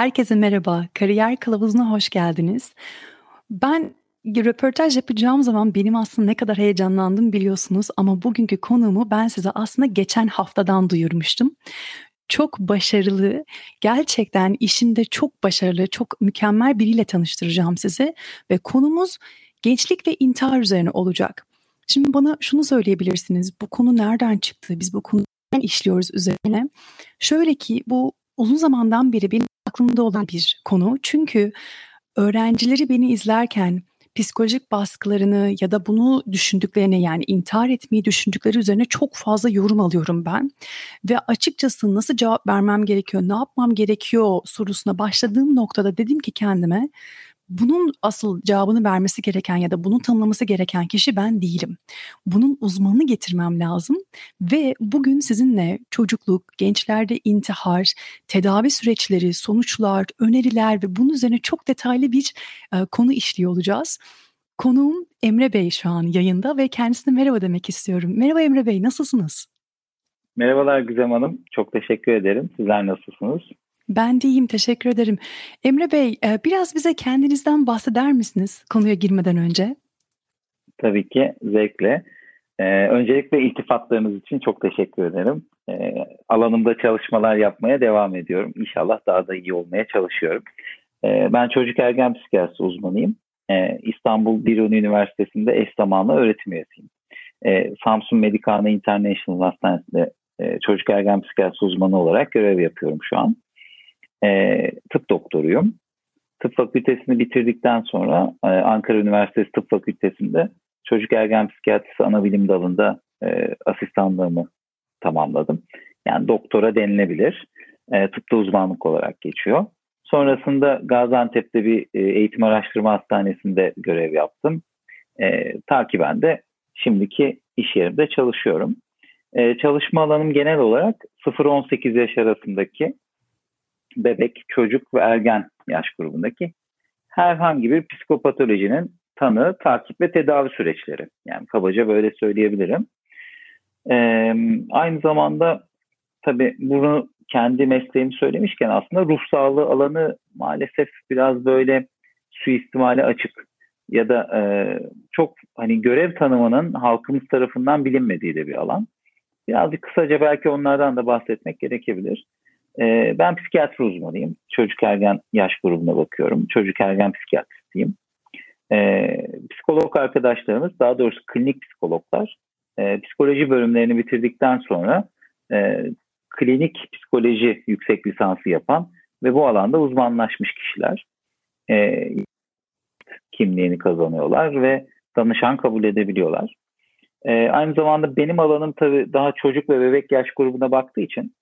Herkese merhaba. Kariyer Kılavuzu'na hoş geldiniz. Ben röportaj yapacağım zaman benim aslında ne kadar heyecanlandım biliyorsunuz ama bugünkü konuğumu ben size aslında geçen haftadan duyurmuştum. Çok başarılı, gerçekten işinde çok başarılı, çok mükemmel biriyle tanıştıracağım sizi ve konumuz gençlik ve intihar üzerine olacak. Şimdi bana şunu söyleyebilirsiniz. Bu konu nereden çıktı? Biz bu konuyu işliyoruz üzerine. Şöyle ki bu uzun zamandan beri benim aklımda olan bir konu. Çünkü öğrencileri beni izlerken psikolojik baskılarını ya da bunu düşündüklerini yani intihar etmeyi düşündükleri üzerine çok fazla yorum alıyorum ben. Ve açıkçası nasıl cevap vermem gerekiyor, ne yapmam gerekiyor sorusuna başladığım noktada dedim ki kendime bunun asıl cevabını vermesi gereken ya da bunu tanımlaması gereken kişi ben değilim. Bunun uzmanını getirmem lazım ve bugün sizinle çocukluk, gençlerde intihar, tedavi süreçleri, sonuçlar, öneriler ve bunun üzerine çok detaylı bir e, konu işliyor olacağız. Konuğum Emre Bey şu an yayında ve kendisine merhaba demek istiyorum. Merhaba Emre Bey, nasılsınız? Merhabalar Güzem Hanım, çok teşekkür ederim. Sizler nasılsınız? Ben de iyiyim, teşekkür ederim. Emre Bey, e, biraz bize kendinizden bahseder misiniz konuya girmeden önce? Tabii ki, zevkle. Ee, öncelikle iltifatlarınız için çok teşekkür ederim. Ee, alanımda çalışmalar yapmaya devam ediyorum. İnşallah daha da iyi olmaya çalışıyorum. Ee, ben çocuk ergen psikiyatrisi uzmanıyım. Ee, İstanbul Biruni Üniversitesi'nde eş zamanlı öğretim üyesiyim. Ee, Samsun Medikana International Hastanesi'nde e, çocuk ergen psikiyatrisi uzmanı olarak görev yapıyorum şu an e, tıp doktoruyum. Tıp fakültesini bitirdikten sonra e, Ankara Üniversitesi Tıp Fakültesi'nde çocuk ergen psikiyatrisi ana bilim dalında e, asistanlığımı tamamladım. Yani doktora denilebilir. E, tıpta uzmanlık olarak geçiyor. Sonrasında Gaziantep'te bir e, eğitim araştırma hastanesinde görev yaptım. E, takiben de şimdiki iş yerimde çalışıyorum. E, çalışma alanım genel olarak 0-18 yaş arasındaki bebek, çocuk ve ergen yaş grubundaki herhangi bir psikopatolojinin tanı, takip ve tedavi süreçleri. Yani kabaca böyle söyleyebilirim. Ee, aynı zamanda tabii bunu kendi mesleğimi söylemişken aslında ruh sağlığı alanı maalesef biraz böyle suistimale açık ya da e, çok hani görev tanımının halkımız tarafından bilinmediği de bir alan. Birazcık kısaca belki onlardan da bahsetmek gerekebilir. E, ben psikiyatri uzmanıyım. Çocuk ergen yaş grubuna bakıyorum. Çocuk ergen psikiyatristiyim. E, psikolog arkadaşlarımız, daha doğrusu klinik psikologlar, e, psikoloji bölümlerini bitirdikten sonra e, klinik psikoloji yüksek lisansı yapan ve bu alanda uzmanlaşmış kişiler e, kimliğini kazanıyorlar ve danışan kabul edebiliyorlar. E, aynı zamanda benim alanım tabii daha çocuk ve bebek yaş grubuna baktığı için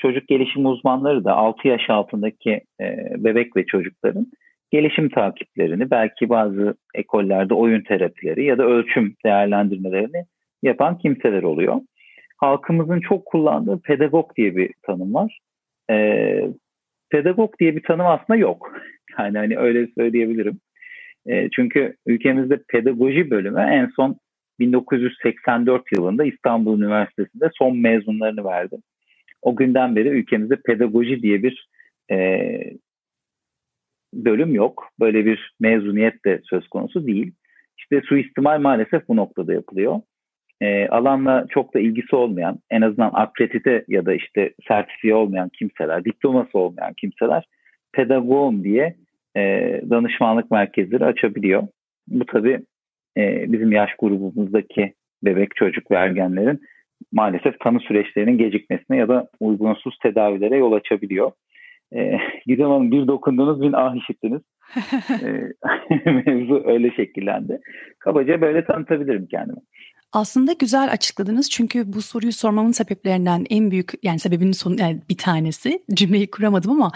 çocuk gelişim uzmanları da 6 yaş altındaki e, bebek ve çocukların gelişim takiplerini belki bazı ekollerde oyun terapileri ya da ölçüm değerlendirmelerini yapan kimseler oluyor. Halkımızın çok kullandığı pedagog diye bir tanım var. E, pedagog diye bir tanım aslında yok. Yani hani öyle söyleyebilirim. E, çünkü ülkemizde pedagoji bölümü en son 1984 yılında İstanbul Üniversitesi'nde son mezunlarını verdi o günden beri ülkemizde pedagoji diye bir e, bölüm yok. Böyle bir mezuniyet de söz konusu değil. İşte suistimal maalesef bu noktada yapılıyor. E, alanla çok da ilgisi olmayan, en azından akredite ya da işte sertifiye olmayan kimseler, diploması olmayan kimseler pedagogum diye e, danışmanlık merkezleri açabiliyor. Bu tabii e, bizim yaş grubumuzdaki bebek, çocuk ve ergenlerin maalesef tanı süreçlerinin gecikmesine ya da uygunsuz tedavilere yol açabiliyor. Ee, Gizem Hanım bir dokundunuz bin ah işittiniz. ee, mevzu öyle şekillendi. Kabaca böyle tanıtabilirim kendimi. Aslında güzel açıkladınız çünkü bu soruyu sormamın sebeplerinden en büyük yani sebebinin son yani bir tanesi cümleyi kuramadım ama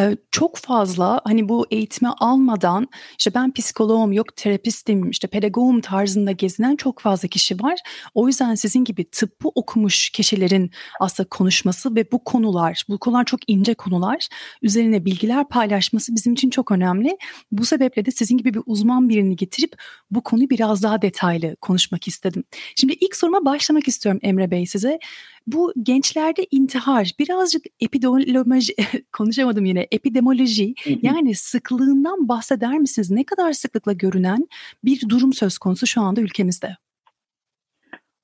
e, çok fazla hani bu eğitimi almadan işte ben psikoloğum yok terapistim işte pedagogum tarzında gezinen çok fazla kişi var. O yüzden sizin gibi tıbbı okumuş kişilerin aslında konuşması ve bu konular bu konular çok ince konular üzerine bilgiler paylaşması bizim için çok önemli. Bu sebeple de sizin gibi bir uzman birini getirip bu konuyu biraz daha detaylı konuşmak istedim. Şimdi ilk soruma başlamak istiyorum Emre Bey size. Bu gençlerde intihar birazcık epidemioloji konuşamadım yine epidemioloji yani sıklığından bahseder misiniz? Ne kadar sıklıkla görünen bir durum söz konusu şu anda ülkemizde?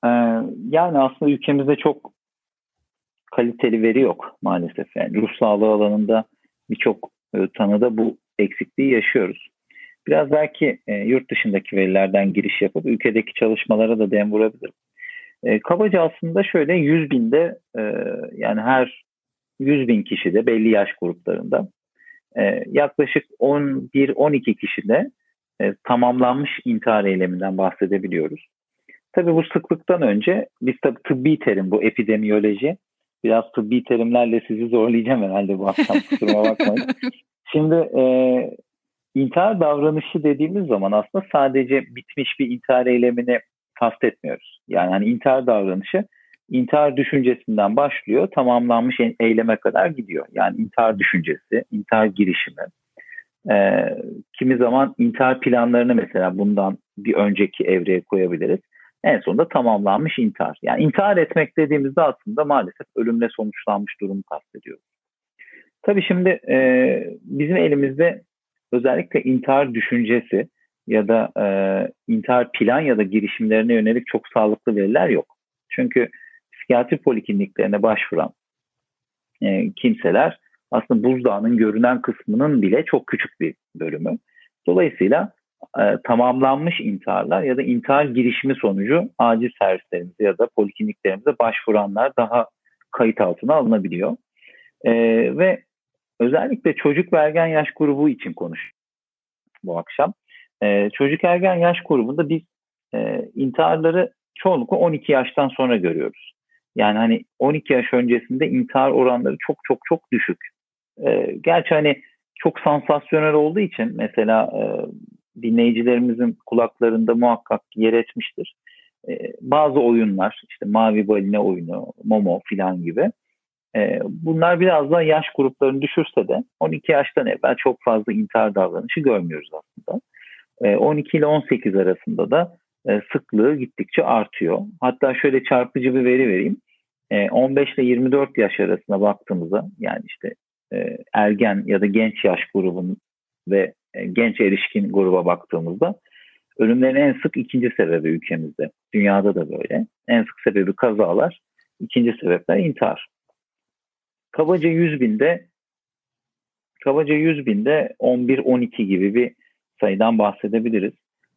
Ee, yani aslında ülkemizde çok kaliteli veri yok maalesef. Yani ruh sağlığı alanında birçok e, tanıda bu eksikliği yaşıyoruz. Biraz belki e, yurt dışındaki verilerden giriş yapıp ülkedeki çalışmalara da dem vurabilirim. E, kabaca aslında şöyle 100 binde e, yani her 100 bin kişide belli yaş gruplarında e, yaklaşık 11-12 kişide e, tamamlanmış intihar eyleminden bahsedebiliyoruz. Tabii bu sıklıktan önce biz tabii tıbbi terim bu epidemiyoloji. Biraz tıbbi terimlerle sizi zorlayacağım herhalde bu akşam kusuruma bakmayın. Şimdi e, intihar davranışı dediğimiz zaman aslında sadece bitmiş bir intihar eylemini kastetmiyoruz. Yani hani intihar davranışı intihar düşüncesinden başlıyor, tamamlanmış eyleme kadar gidiyor. Yani intihar düşüncesi, intihar girişimi. Ee, kimi zaman intihar planlarını mesela bundan bir önceki evreye koyabiliriz. En sonunda tamamlanmış intihar. Yani intihar etmek dediğimizde aslında maalesef ölümle sonuçlanmış durumu kastediyoruz. Tabii şimdi e, bizim elimizde özellikle intihar düşüncesi ya da e, intihar plan ya da girişimlerine yönelik çok sağlıklı veriler yok. Çünkü psikiyatri polikliniklerine başvuran e, kimseler aslında buzdağının görünen kısmının bile çok küçük bir bölümü. Dolayısıyla e, tamamlanmış intiharlar ya da intihar girişimi sonucu acil servislerimize ya da polikliniklerimize başvuranlar daha kayıt altına alınabiliyor. E, ve özellikle çocuk ve ergen yaş grubu için konuş bu akşam. E, çocuk ergen yaş grubunda biz e, intiharları çoğunlukla 12 yaştan sonra görüyoruz. Yani hani 12 yaş öncesinde intihar oranları çok çok çok düşük. E, gerçi hani çok sansasyonel olduğu için mesela e, dinleyicilerimizin kulaklarında muhakkak yer etmiştir. E, bazı oyunlar işte Mavi Balina oyunu, Momo filan gibi e, bunlar biraz daha yaş gruplarını düşürse de 12 yaştan evvel çok fazla intihar davranışı görmüyoruz aslında. E, 12 ile 18 arasında da e, sıklığı gittikçe artıyor. Hatta şöyle çarpıcı bir veri vereyim. E, 15 ile 24 yaş arasında baktığımızda yani işte e, ergen ya da genç yaş grubun ve e, genç erişkin gruba baktığımızda ölümlerin en sık ikinci sebebi ülkemizde. Dünyada da böyle. En sık sebebi kazalar, ikinci sebepler intihar. Kabaca 100 binde kabaca 100 binde 11-12 gibi bir sayıdan bahsedebiliriz.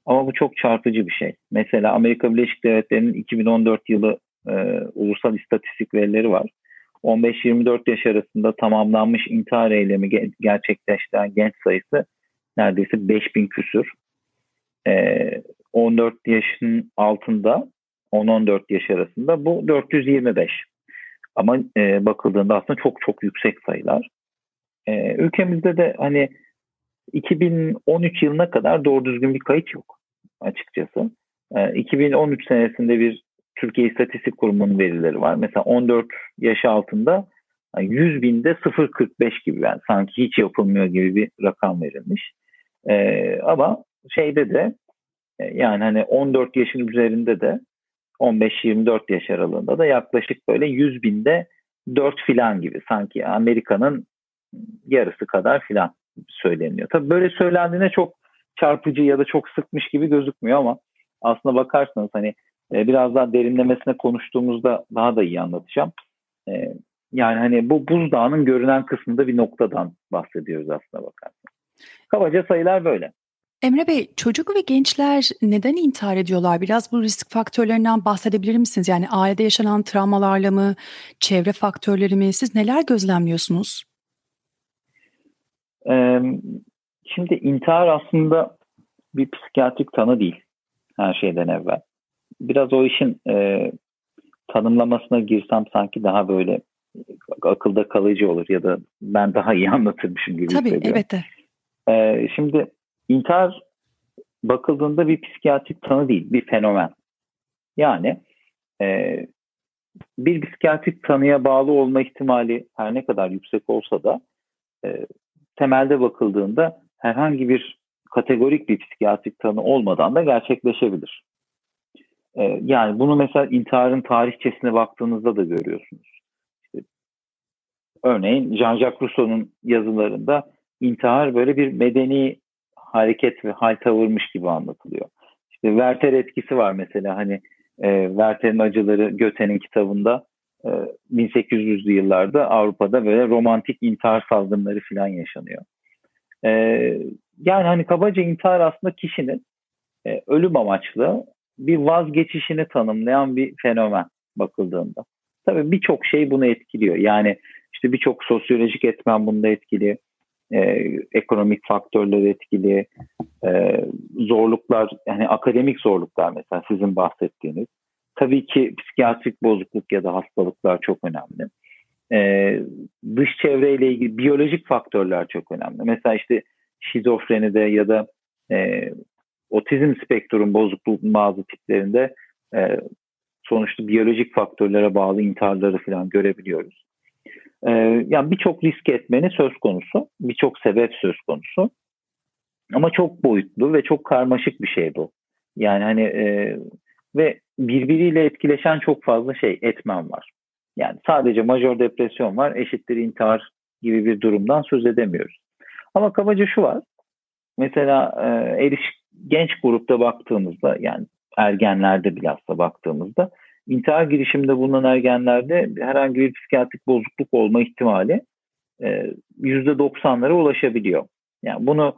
Ama bu çok çarpıcı bir şey. Mesela Amerika Birleşik Devletleri'nin 2014 yılı e, ulusal istatistik verileri var. 15-24 yaş arasında tamamlanmış intihar eylemi gerçekleştiren genç sayısı neredeyse 5000 küsür. E, 14 yaşın altında 10-14 yaş arasında bu 425. Ama e, bakıldığında aslında çok çok yüksek sayılar. E, ülkemizde de hani 2013 yılına kadar doğru düzgün bir kayıt yok açıkçası. E, 2013 senesinde bir Türkiye İstatistik Kurumu'nun verileri var. Mesela 14 yaş altında 100 binde 0.45 gibi yani sanki hiç yapılmıyor gibi bir rakam verilmiş. E, ama şeyde de e, yani hani 14 yaşın üzerinde de 15-24 yaş aralığında da yaklaşık böyle 100 binde 4 filan gibi sanki Amerika'nın yarısı kadar filan söyleniyor. Tabii böyle söylendiğine çok çarpıcı ya da çok sıkmış gibi gözükmüyor ama aslına bakarsanız hani e, biraz daha derinlemesine konuştuğumuzda daha da iyi anlatacağım. E, yani hani bu buzdağının görünen kısmında bir noktadan bahsediyoruz aslına bakarsanız. Kabaca sayılar böyle. Emre Bey, çocuk ve gençler neden intihar ediyorlar? Biraz bu risk faktörlerinden bahsedebilir misiniz? Yani ailede yaşanan travmalarla mı, çevre faktörleri mi? Siz neler gözlemliyorsunuz? şimdi intihar aslında bir psikiyatrik tanı değil her şeyden evvel. Biraz o işin e, tanımlamasına girsem sanki daha böyle akılda kalıcı olur ya da ben daha iyi anlatırmışım gibi Tabii, hissediyorum. Tabii, evet. E, şimdi İntihar bakıldığında bir psikiyatrik tanı değil, bir fenomen. Yani e, bir psikiyatrik tanıya bağlı olma ihtimali her ne kadar yüksek olsa da e, temelde bakıldığında herhangi bir kategorik bir psikiyatrik tanı olmadan da gerçekleşebilir. E, yani bunu mesela intiharın tarihçesine baktığınızda da görüyorsunuz. İşte, örneğin Jean-Jacques Rousseau'nun yazılarında intihar böyle bir medeni hareket ve hal tavırmış gibi anlatılıyor. İşte Werther etkisi var mesela hani e, Werther'in acıları Göte'nin kitabında e, 1800'lü yıllarda Avrupa'da böyle romantik intihar salgınları falan yaşanıyor. E, yani hani kabaca intihar aslında kişinin e, ölüm amaçlı bir vazgeçişini tanımlayan bir fenomen bakıldığında. Tabii birçok şey bunu etkiliyor. Yani işte birçok sosyolojik etmen bunda etkili e, ekonomik faktörler etkili, e, zorluklar yani akademik zorluklar mesela sizin bahsettiğiniz. Tabii ki psikiyatrik bozukluk ya da hastalıklar çok önemli. E, dış çevreyle ilgili biyolojik faktörler çok önemli. Mesela işte şizofrenide ya da e, otizm spektrum bozukluğu bazı tiplerinde e, sonuçta biyolojik faktörlere bağlı intiharları falan görebiliyoruz. E, yani birçok risk etmeni söz konusu, birçok sebep söz konusu. Ama çok boyutlu ve çok karmaşık bir şey bu. Yani hani e, ve birbiriyle etkileşen çok fazla şey etmen var. Yani sadece majör depresyon var, eşittir intihar gibi bir durumdan söz edemiyoruz. Ama kabaca şu var. Mesela e, eriş genç grupta baktığımızda yani ergenlerde bilhassa baktığımızda intihar girişiminde bulunan ergenlerde herhangi bir psikiyatrik bozukluk olma ihtimali %90'lara e, ulaşabiliyor. Yani bunu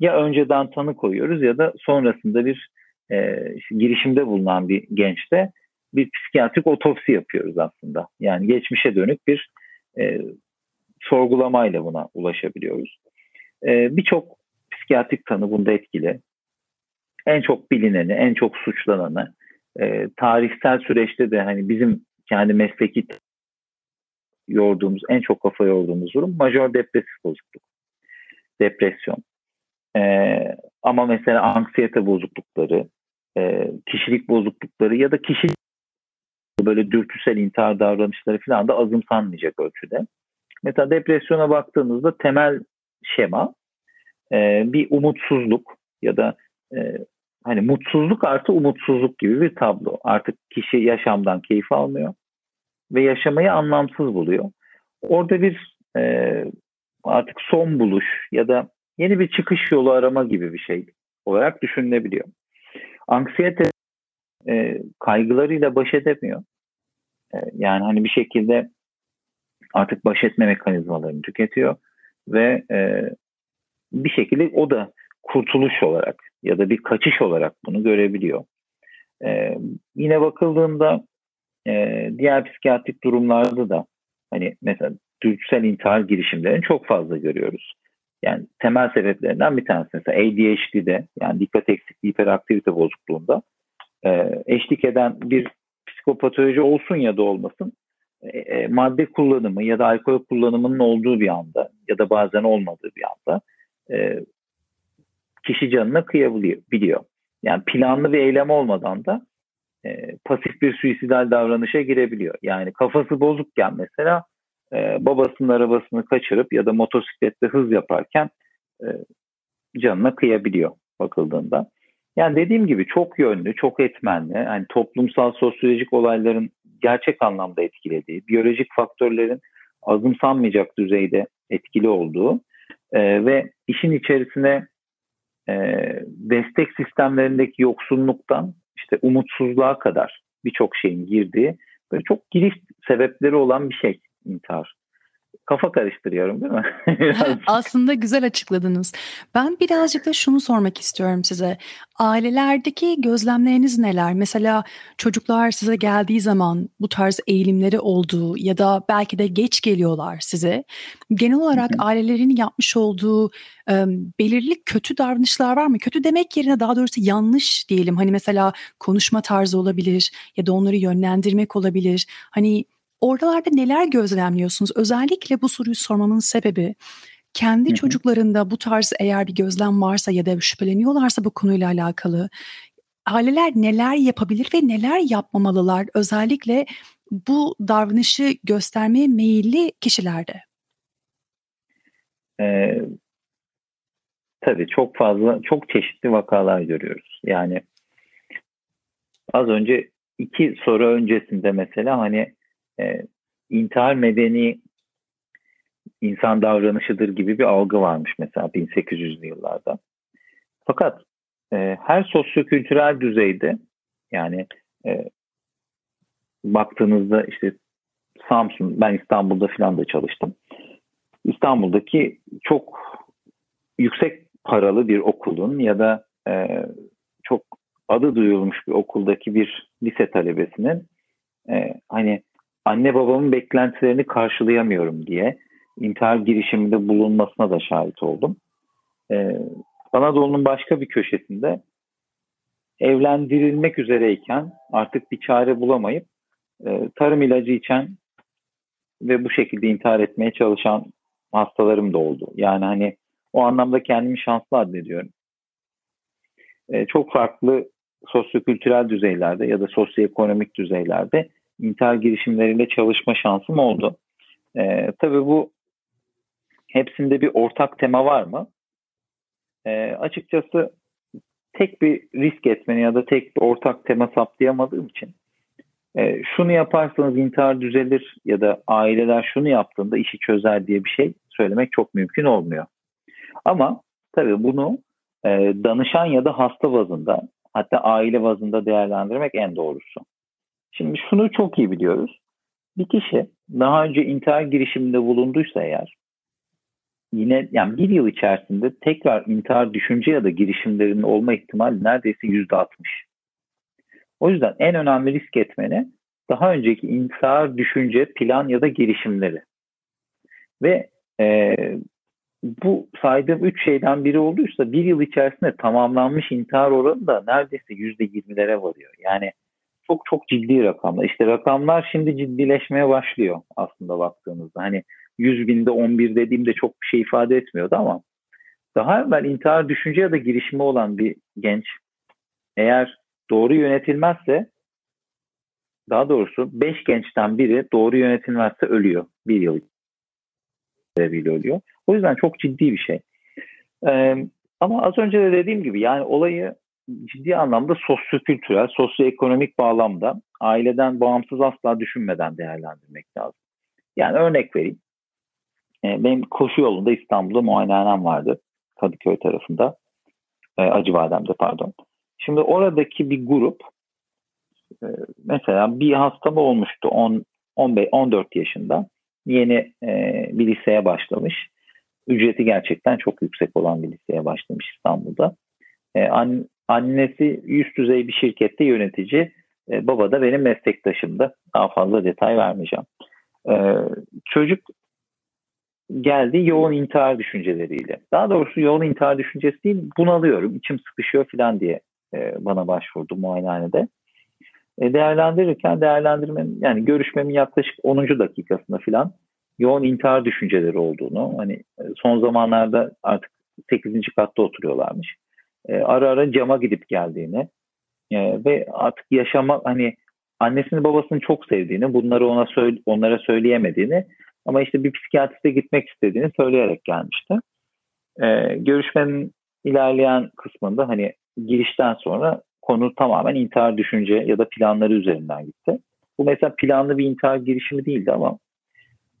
ya önceden tanı koyuyoruz ya da sonrasında bir e, girişimde bulunan bir gençte bir psikiyatrik otopsi yapıyoruz aslında. Yani geçmişe dönük bir e, sorgulamayla buna ulaşabiliyoruz. E, Birçok psikiyatrik tanı bunda etkili. En çok bilineni, en çok suçlananı, e, tarihsel süreçte de hani bizim kendi mesleki yorduğumuz, en çok kafa yorduğumuz durum majör depresif bozukluk. Depresyon. E, ama mesela anksiyete bozuklukları, e, kişilik bozuklukları ya da kişilik böyle dürtüsel intihar davranışları falan da azımsanmayacak ölçüde. Mesela depresyona baktığınızda temel şema e, bir umutsuzluk ya da e, hani mutsuzluk artı umutsuzluk gibi bir tablo. Artık kişi yaşamdan keyif almıyor ve yaşamayı anlamsız buluyor. Orada bir e, artık son buluş ya da yeni bir çıkış yolu arama gibi bir şey olarak düşünülebiliyor. Anksiyete e, kaygılarıyla baş edemiyor. E, yani hani bir şekilde artık baş etme mekanizmalarını tüketiyor ve e, bir şekilde o da kurtuluş olarak ya da bir kaçış olarak bunu görebiliyor. Ee, yine bakıldığında e, diğer psikiyatrik durumlarda da hani mesela dürtüsel intihar girişimlerini çok fazla görüyoruz. Yani temel sebeplerinden bir tanesi mesela ADHD'de yani dikkat eksikliği hiperaktivite bozukluğunda e, eşlik eden bir psikopatoloji olsun ya da olmasın e, e, madde kullanımı ya da alkol kullanımının olduğu bir anda ya da bazen olmadığı bir anda e, kişi canına kıyabiliyor. Yani planlı bir eylem olmadan da e, pasif bir suisidal davranışa girebiliyor. Yani kafası bozukken mesela e, babasının arabasını kaçırıp ya da motosiklette hız yaparken e, canına kıyabiliyor bakıldığında. Yani dediğim gibi çok yönlü, çok etmenli, yani toplumsal, sosyolojik olayların gerçek anlamda etkilediği, biyolojik faktörlerin azımsanmayacak düzeyde etkili olduğu e, ve işin içerisine e, destek sistemlerindeki yoksunluktan işte umutsuzluğa kadar birçok şeyin girdiği böyle çok giriş sebepleri olan bir şey intihar kafa karıştırıyorum değil mi? Aslında güzel açıkladınız. Ben birazcık da şunu sormak istiyorum size. Ailelerdeki gözlemleriniz neler? Mesela çocuklar size geldiği zaman bu tarz eğilimleri olduğu ya da belki de geç geliyorlar size. Genel olarak ailelerin yapmış olduğu e, belirli kötü davranışlar var mı? Kötü demek yerine daha doğrusu yanlış diyelim. Hani mesela konuşma tarzı olabilir ya da onları yönlendirmek olabilir. Hani Oralarda neler gözlemliyorsunuz? Özellikle bu soruyu sormamın sebebi kendi Hı-hı. çocuklarında bu tarz eğer bir gözlem varsa ya da şüpheleniyorlarsa bu konuyla alakalı aileler neler yapabilir ve neler yapmamalılar özellikle bu davranışı göstermeye meyilli kişilerde? Ee, tabii çok fazla, çok çeşitli vakalar görüyoruz. Yani az önce iki soru öncesinde mesela hani e, intihar medeni insan davranışıdır gibi bir algı varmış mesela 1800'lü yıllarda. Fakat e, her sosyokültürel düzeyde yani e, baktığınızda işte Samsun, ben İstanbul'da falan da çalıştım. İstanbul'daki çok yüksek paralı bir okulun ya da e, çok adı duyulmuş bir okuldaki bir lise talebesinin e, hani anne babamın beklentilerini karşılayamıyorum diye intihar girişiminde bulunmasına da şahit oldum. E, Anadolu'nun başka bir köşesinde evlendirilmek üzereyken artık bir çare bulamayıp e, tarım ilacı içen ve bu şekilde intihar etmeye çalışan hastalarım da oldu. Yani hani o anlamda kendimi şanslı addediyorum. E, çok farklı sosyokültürel düzeylerde ya da sosyoekonomik düzeylerde intihar girişimleriyle çalışma şansım oldu. E, tabii bu hepsinde bir ortak tema var mı? E, açıkçası tek bir risk etmeni ya da tek bir ortak tema saptayamadığım için e, şunu yaparsanız intihar düzelir ya da aileler şunu yaptığında işi çözer diye bir şey söylemek çok mümkün olmuyor. Ama tabii bunu e, danışan ya da hasta bazında hatta aile bazında değerlendirmek en doğrusu. Şimdi şunu çok iyi biliyoruz. Bir kişi daha önce intihar girişiminde bulunduysa eğer yine yani bir yıl içerisinde tekrar intihar düşünce ya da girişimlerinin olma ihtimali neredeyse yüzde altmış. O yüzden en önemli risk etmeni daha önceki intihar düşünce, plan ya da girişimleri. Ve e, bu saydığım üç şeyden biri olduysa bir yıl içerisinde tamamlanmış intihar oranı da neredeyse yüzde yirmilere varıyor. Yani çok çok ciddi rakamlar. İşte rakamlar şimdi ciddileşmeye başlıyor aslında baktığınızda. Hani 100 binde 11 dediğimde çok bir şey ifade etmiyordu ama daha evvel intihar düşünce ya da girişimi olan bir genç eğer doğru yönetilmezse daha doğrusu 5 gençten biri doğru yönetilmezse ölüyor. Bir yıl sebebiyle ölüyor. O yüzden çok ciddi bir şey. Ee, ama az önce de dediğim gibi yani olayı ciddi anlamda sosyokültürel, sosyoekonomik bağlamda aileden bağımsız asla düşünmeden değerlendirmek lazım. Yani örnek vereyim. Ee, benim koşu yolunda İstanbul'da muayenehanem vardı. Kadıköy tarafında. E, Acıbadem'de pardon. Şimdi oradaki bir grup e, mesela bir hastam olmuştu 10, 15, 14 yaşında. Yeni e, bir liseye başlamış. Ücreti gerçekten çok yüksek olan bir liseye başlamış İstanbul'da. E, annesi üst düzey bir şirkette yönetici. E, baba da benim meslektaşımdı. Daha fazla detay vermeyeceğim. E, çocuk geldi yoğun intihar düşünceleriyle. Daha doğrusu yoğun intihar düşüncesi değil bunalıyorum, içim sıkışıyor falan diye e, bana başvurdu muayenehanede. E, değerlendirirken değerlendirmenin yani görüşmemin yaklaşık 10. dakikasında falan yoğun intihar düşünceleri olduğunu hani e, son zamanlarda artık 8. katta oturuyorlarmış. E, ara ara cama gidip geldiğini e, ve artık yaşama hani annesini babasını çok sevdiğini bunları ona söyle, onlara söyleyemediğini ama işte bir psikiyatriste gitmek istediğini söyleyerek gelmişti. E, görüşmenin ilerleyen kısmında hani girişten sonra konu tamamen intihar düşünce ya da planları üzerinden gitti. Bu mesela planlı bir intihar girişimi değildi ama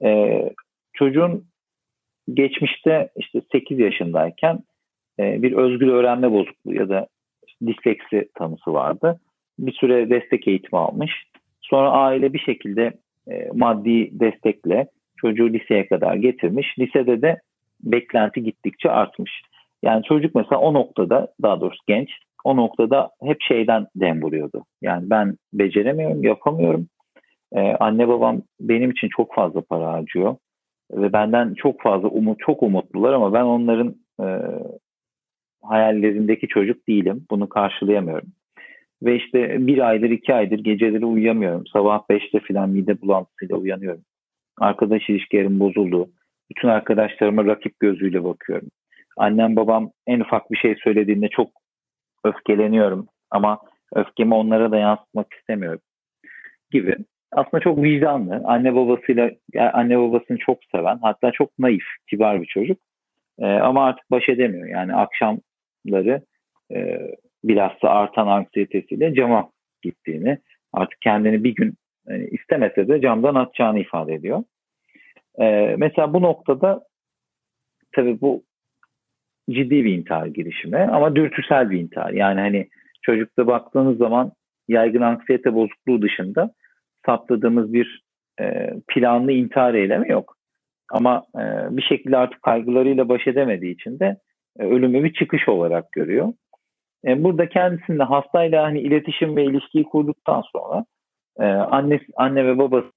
e, çocuğun geçmişte işte 8 yaşındayken e, bir özgür öğrenme bozukluğu ya da disleksi tanısı vardı. Bir süre destek eğitimi almış. Sonra aile bir şekilde e, maddi destekle çocuğu liseye kadar getirmiş. Lisede de beklenti gittikçe artmış. Yani çocuk mesela o noktada daha doğrusu genç o noktada hep şeyden dem vuruyordu. Yani ben beceremiyorum, yapamıyorum. Ee, anne babam benim için çok fazla para harcıyor ve benden çok fazla umut, çok umutlular ama ben onların e, hayallerindeki çocuk değilim. Bunu karşılayamıyorum. Ve işte bir aydır, iki aydır geceleri uyuyamıyorum. Sabah beşte falan mide bulantısıyla uyanıyorum. Arkadaş ilişkilerim bozuldu. Bütün arkadaşlarıma rakip gözüyle bakıyorum. Annem babam en ufak bir şey söylediğinde çok öfkeleniyorum ama öfkemi onlara da yansıtmak istemiyorum gibi. Aslında çok vicdanlı, anne babasıyla anne babasını çok seven, hatta çok naif, kibar bir çocuk. E, ama artık baş edemiyor. Yani akşamları e, bilhassa artan anksiyetesiyle cama gittiğini, artık kendini bir gün yani istemese de camdan atacağını ifade ediyor. Ee, mesela bu noktada tabii bu ciddi bir intihar girişimi ama dürtüsel bir intihar. Yani hani çocukta baktığınız zaman yaygın anksiyete bozukluğu dışında saptadığımız bir e, planlı intihar eylemi yok. Ama e, bir şekilde artık kaygılarıyla baş edemediği için de e, ölümü bir çıkış olarak görüyor. E, burada kendisinde hastayla hani iletişim ve ilişkiyi kurduktan sonra e, anne, anne ve babası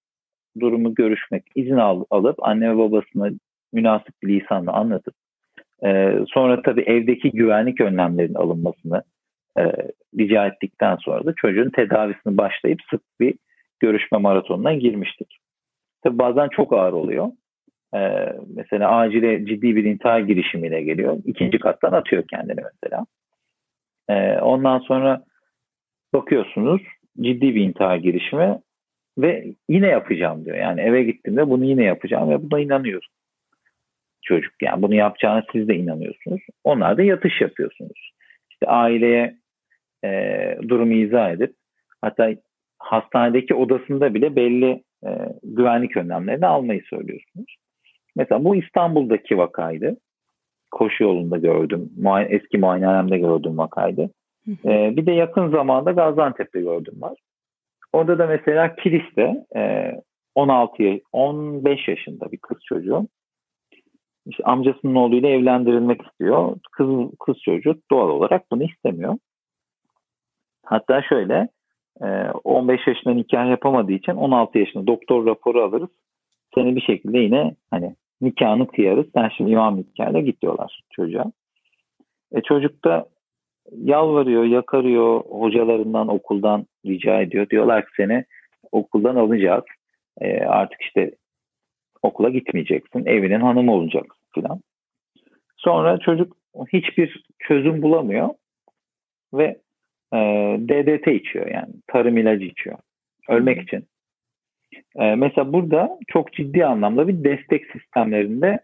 durumu görüşmek, izin al, alıp anne ve babasına münasip bir lisanla anlatıp e, sonra tabii evdeki güvenlik önlemlerinin alınmasını e, rica ettikten sonra da çocuğun tedavisini başlayıp sık bir görüşme maratonuna girmiştik. Tabii bazen çok ağır oluyor. Ee, mesela acile ciddi bir intihar girişimiyle geliyor. İkinci kattan atıyor kendini mesela. Ee, ondan sonra bakıyorsunuz ciddi bir intihar girişimi ve yine yapacağım diyor. Yani eve gittiğimde bunu yine yapacağım ve buna inanıyoruz. Çocuk yani bunu yapacağına siz de inanıyorsunuz. Onlar da yatış yapıyorsunuz. İşte aileye e, durumu izah edip hatta hastanedeki odasında bile belli e, güvenlik önlemlerini almayı söylüyorsunuz. Mesela bu İstanbul'daki vakaydı. Koşu yolunda gördüm. Muayene, eski muayenehanemde gördüğüm vakaydı. E, bir de yakın zamanda Gaziantep'te gördüm var. Orada da mesela Kilis'te e, 16 15 yaşında bir kız çocuğu işte amcasının oğluyla evlendirilmek istiyor. Kız, kız çocuğu doğal olarak bunu istemiyor. Hatta şöyle 15 e, yaşında nikah yapamadığı için 16 yaşında doktor raporu alırız. Seni bir şekilde yine hani nikahını kıyarız. Sen şimdi imam nikahıyla git diyorlar çocuğa. E çocuk da yalvarıyor, yakarıyor, hocalarından, okuldan rica ediyor. Diyorlar ki seni okuldan alacağız. E, artık işte okula gitmeyeceksin, evinin hanımı olacaksın filan. Sonra çocuk hiçbir çözüm bulamıyor ve e, DDT içiyor yani tarım ilacı içiyor ölmek için. E, mesela burada çok ciddi anlamda bir destek sistemlerinde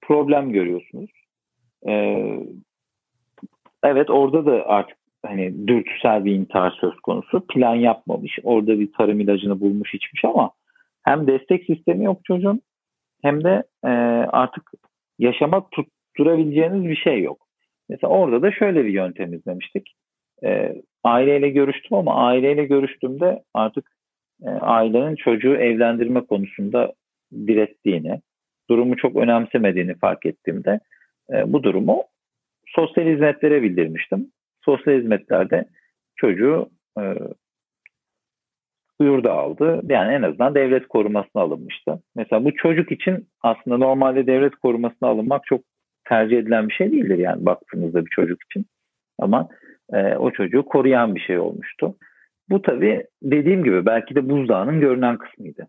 problem görüyorsunuz. E, evet orada da artık hani dürtüsel bir intihar söz konusu. Plan yapmamış. Orada bir tarım ilacını bulmuş içmiş ama hem destek sistemi yok çocuğun hem de e, artık yaşamak tutturabileceğiniz bir şey yok. Mesela orada da şöyle bir yöntem izlemiştik. E, aileyle görüştüm ama aileyle görüştüğümde artık e, ailenin çocuğu evlendirme konusunda direttiğini, durumu çok önemsemediğini fark ettiğimde e, bu durumu sosyal hizmetlere bildirmiştim. Sosyal hizmetlerde çocuğu e, yurda aldı. Yani en azından devlet korumasına alınmıştı. Mesela bu çocuk için aslında normalde devlet korumasına alınmak çok tercih edilen bir şey değildir yani baktığınızda bir çocuk için. Ama e, o çocuğu koruyan bir şey olmuştu. Bu tabii dediğim gibi belki de buzdağının görünen kısmıydı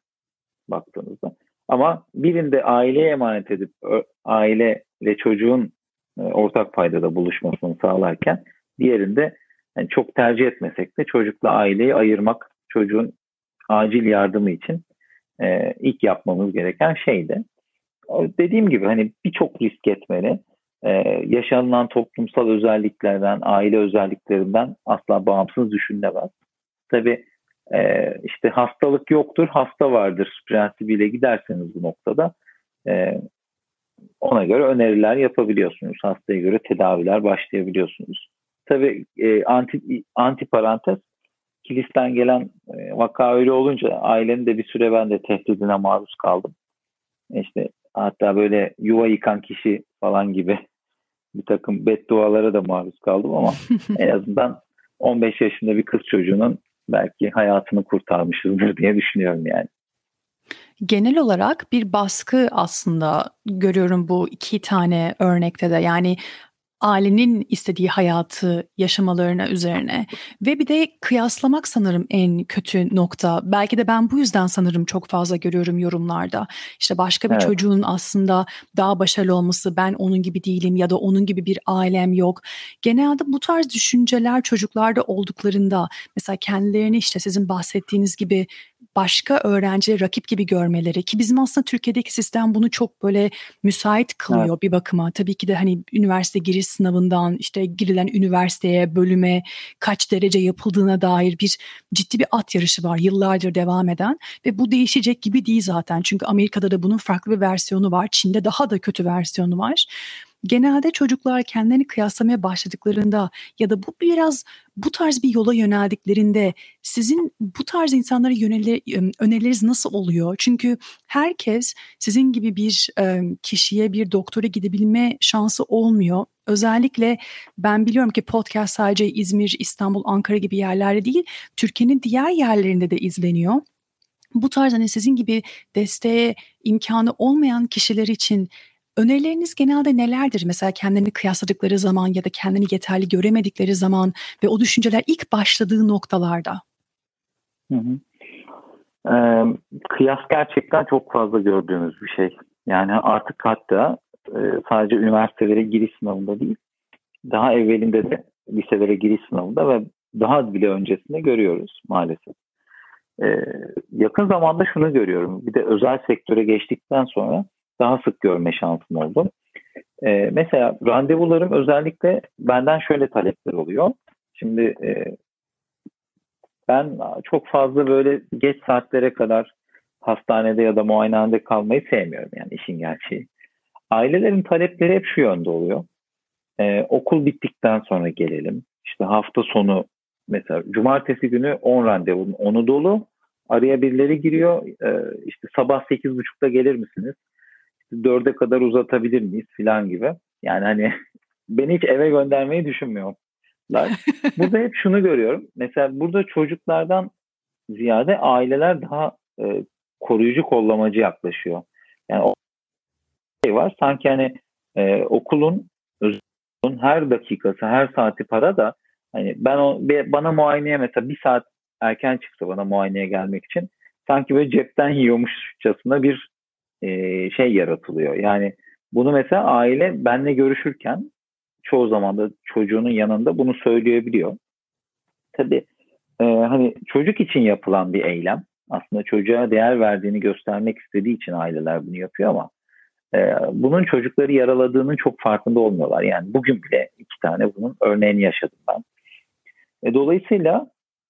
baktığınızda. Ama birinde aileye emanet edip aile ve çocuğun e, ortak paydada buluşmasını sağlarken diğerinde yani çok tercih etmesek de çocukla aileyi ayırmak çocuğun acil yardımı için e, ilk yapmamız gereken şeydi. Dediğim gibi hani birçok risk etmeli e, yaşanılan toplumsal özelliklerden, aile özelliklerinden asla bağımsız düşünülemez. Tabii e, işte hastalık yoktur, hasta vardır prensibiyle giderseniz bu noktada e, ona göre öneriler yapabiliyorsunuz. Hastaya göre tedaviler başlayabiliyorsunuz. Tabii e, anti, anti parantez kilisten gelen e, vaka öyle olunca ailenin de bir süre ben de tehdidine maruz kaldım. İşte hatta böyle yuva yıkan kişi falan gibi bir takım beddualara da maruz kaldım ama en azından 15 yaşında bir kız çocuğunun belki hayatını kurtarmışızdır diye düşünüyorum yani. Genel olarak bir baskı aslında görüyorum bu iki tane örnekte de yani ailenin istediği hayatı yaşamalarına üzerine ve bir de kıyaslamak sanırım en kötü nokta. Belki de ben bu yüzden sanırım çok fazla görüyorum yorumlarda. İşte başka bir evet. çocuğun aslında daha başarılı olması, ben onun gibi değilim ya da onun gibi bir ailem yok. Genelde bu tarz düşünceler çocuklarda olduklarında mesela kendilerini işte sizin bahsettiğiniz gibi başka öğrencileri rakip gibi görmeleri ki bizim aslında Türkiye'deki sistem bunu çok böyle müsait kılıyor evet. bir bakıma. Tabii ki de hani üniversite giriş sınavından işte girilen üniversiteye, bölüme kaç derece yapıldığına dair bir ciddi bir at yarışı var yıllardır devam eden ve bu değişecek gibi değil zaten. Çünkü Amerika'da da bunun farklı bir versiyonu var. Çin'de daha da kötü versiyonu var. Genelde çocuklar kendilerini kıyaslamaya başladıklarında ya da bu biraz bu tarz bir yola yöneldiklerinde sizin bu tarz insanlara yönelir, önerileriniz nasıl oluyor? Çünkü herkes sizin gibi bir kişiye bir doktora gidebilme şansı olmuyor. Özellikle ben biliyorum ki podcast sadece İzmir, İstanbul, Ankara gibi yerlerde değil, Türkiye'nin diğer yerlerinde de izleniyor. Bu tarz hani sizin gibi desteğe imkanı olmayan kişiler için Önerileriniz genelde nelerdir? Mesela kendini kıyasladıkları zaman ya da kendini yeterli göremedikleri zaman ve o düşünceler ilk başladığı noktalarda. Hı hı. Ee, kıyas gerçekten çok fazla gördüğümüz bir şey. Yani artık hatta e, sadece üniversitelere giriş sınavında değil, daha evvelinde de liselere giriş sınavında ve daha bile öncesinde görüyoruz maalesef. Ee, yakın zamanda şunu görüyorum. Bir de özel sektöre geçtikten sonra daha sık görme şansım oldu. E, mesela randevularım özellikle benden şöyle talepler oluyor. Şimdi e, ben çok fazla böyle geç saatlere kadar hastanede ya da muayenehanede kalmayı sevmiyorum yani işin gerçeği. Ailelerin talepleri hep şu yönde oluyor. Ee, okul bittikten sonra gelelim. İşte hafta sonu mesela cumartesi günü 10 randevunun 10'u dolu. Araya birileri giriyor. Ee, işte sabah 8.30'da gelir misiniz? Dörde kadar uzatabilir miyiz filan gibi. Yani hani beni hiç eve göndermeyi düşünmüyorlar. burada hep şunu görüyorum. Mesela burada çocuklardan ziyade aileler daha e, koruyucu kollamacı yaklaşıyor. Yani o şey var sanki hani e, okulun okulun her dakikası, her saati para da hani ben o bana muayeneye mesela bir saat erken çıktı bana muayeneye gelmek için sanki böyle cepten yiyormuşçasına bir e, şey yaratılıyor. Yani bunu mesela aile benle görüşürken çoğu zaman da çocuğunun yanında bunu söyleyebiliyor. Tabii e, hani çocuk için yapılan bir eylem. Aslında çocuğa değer verdiğini göstermek istediği için aileler bunu yapıyor ama e, bunun çocukları yaraladığının çok farkında olmuyorlar. Yani bugün bile iki tane bunun örneğini yaşadım ben. E, dolayısıyla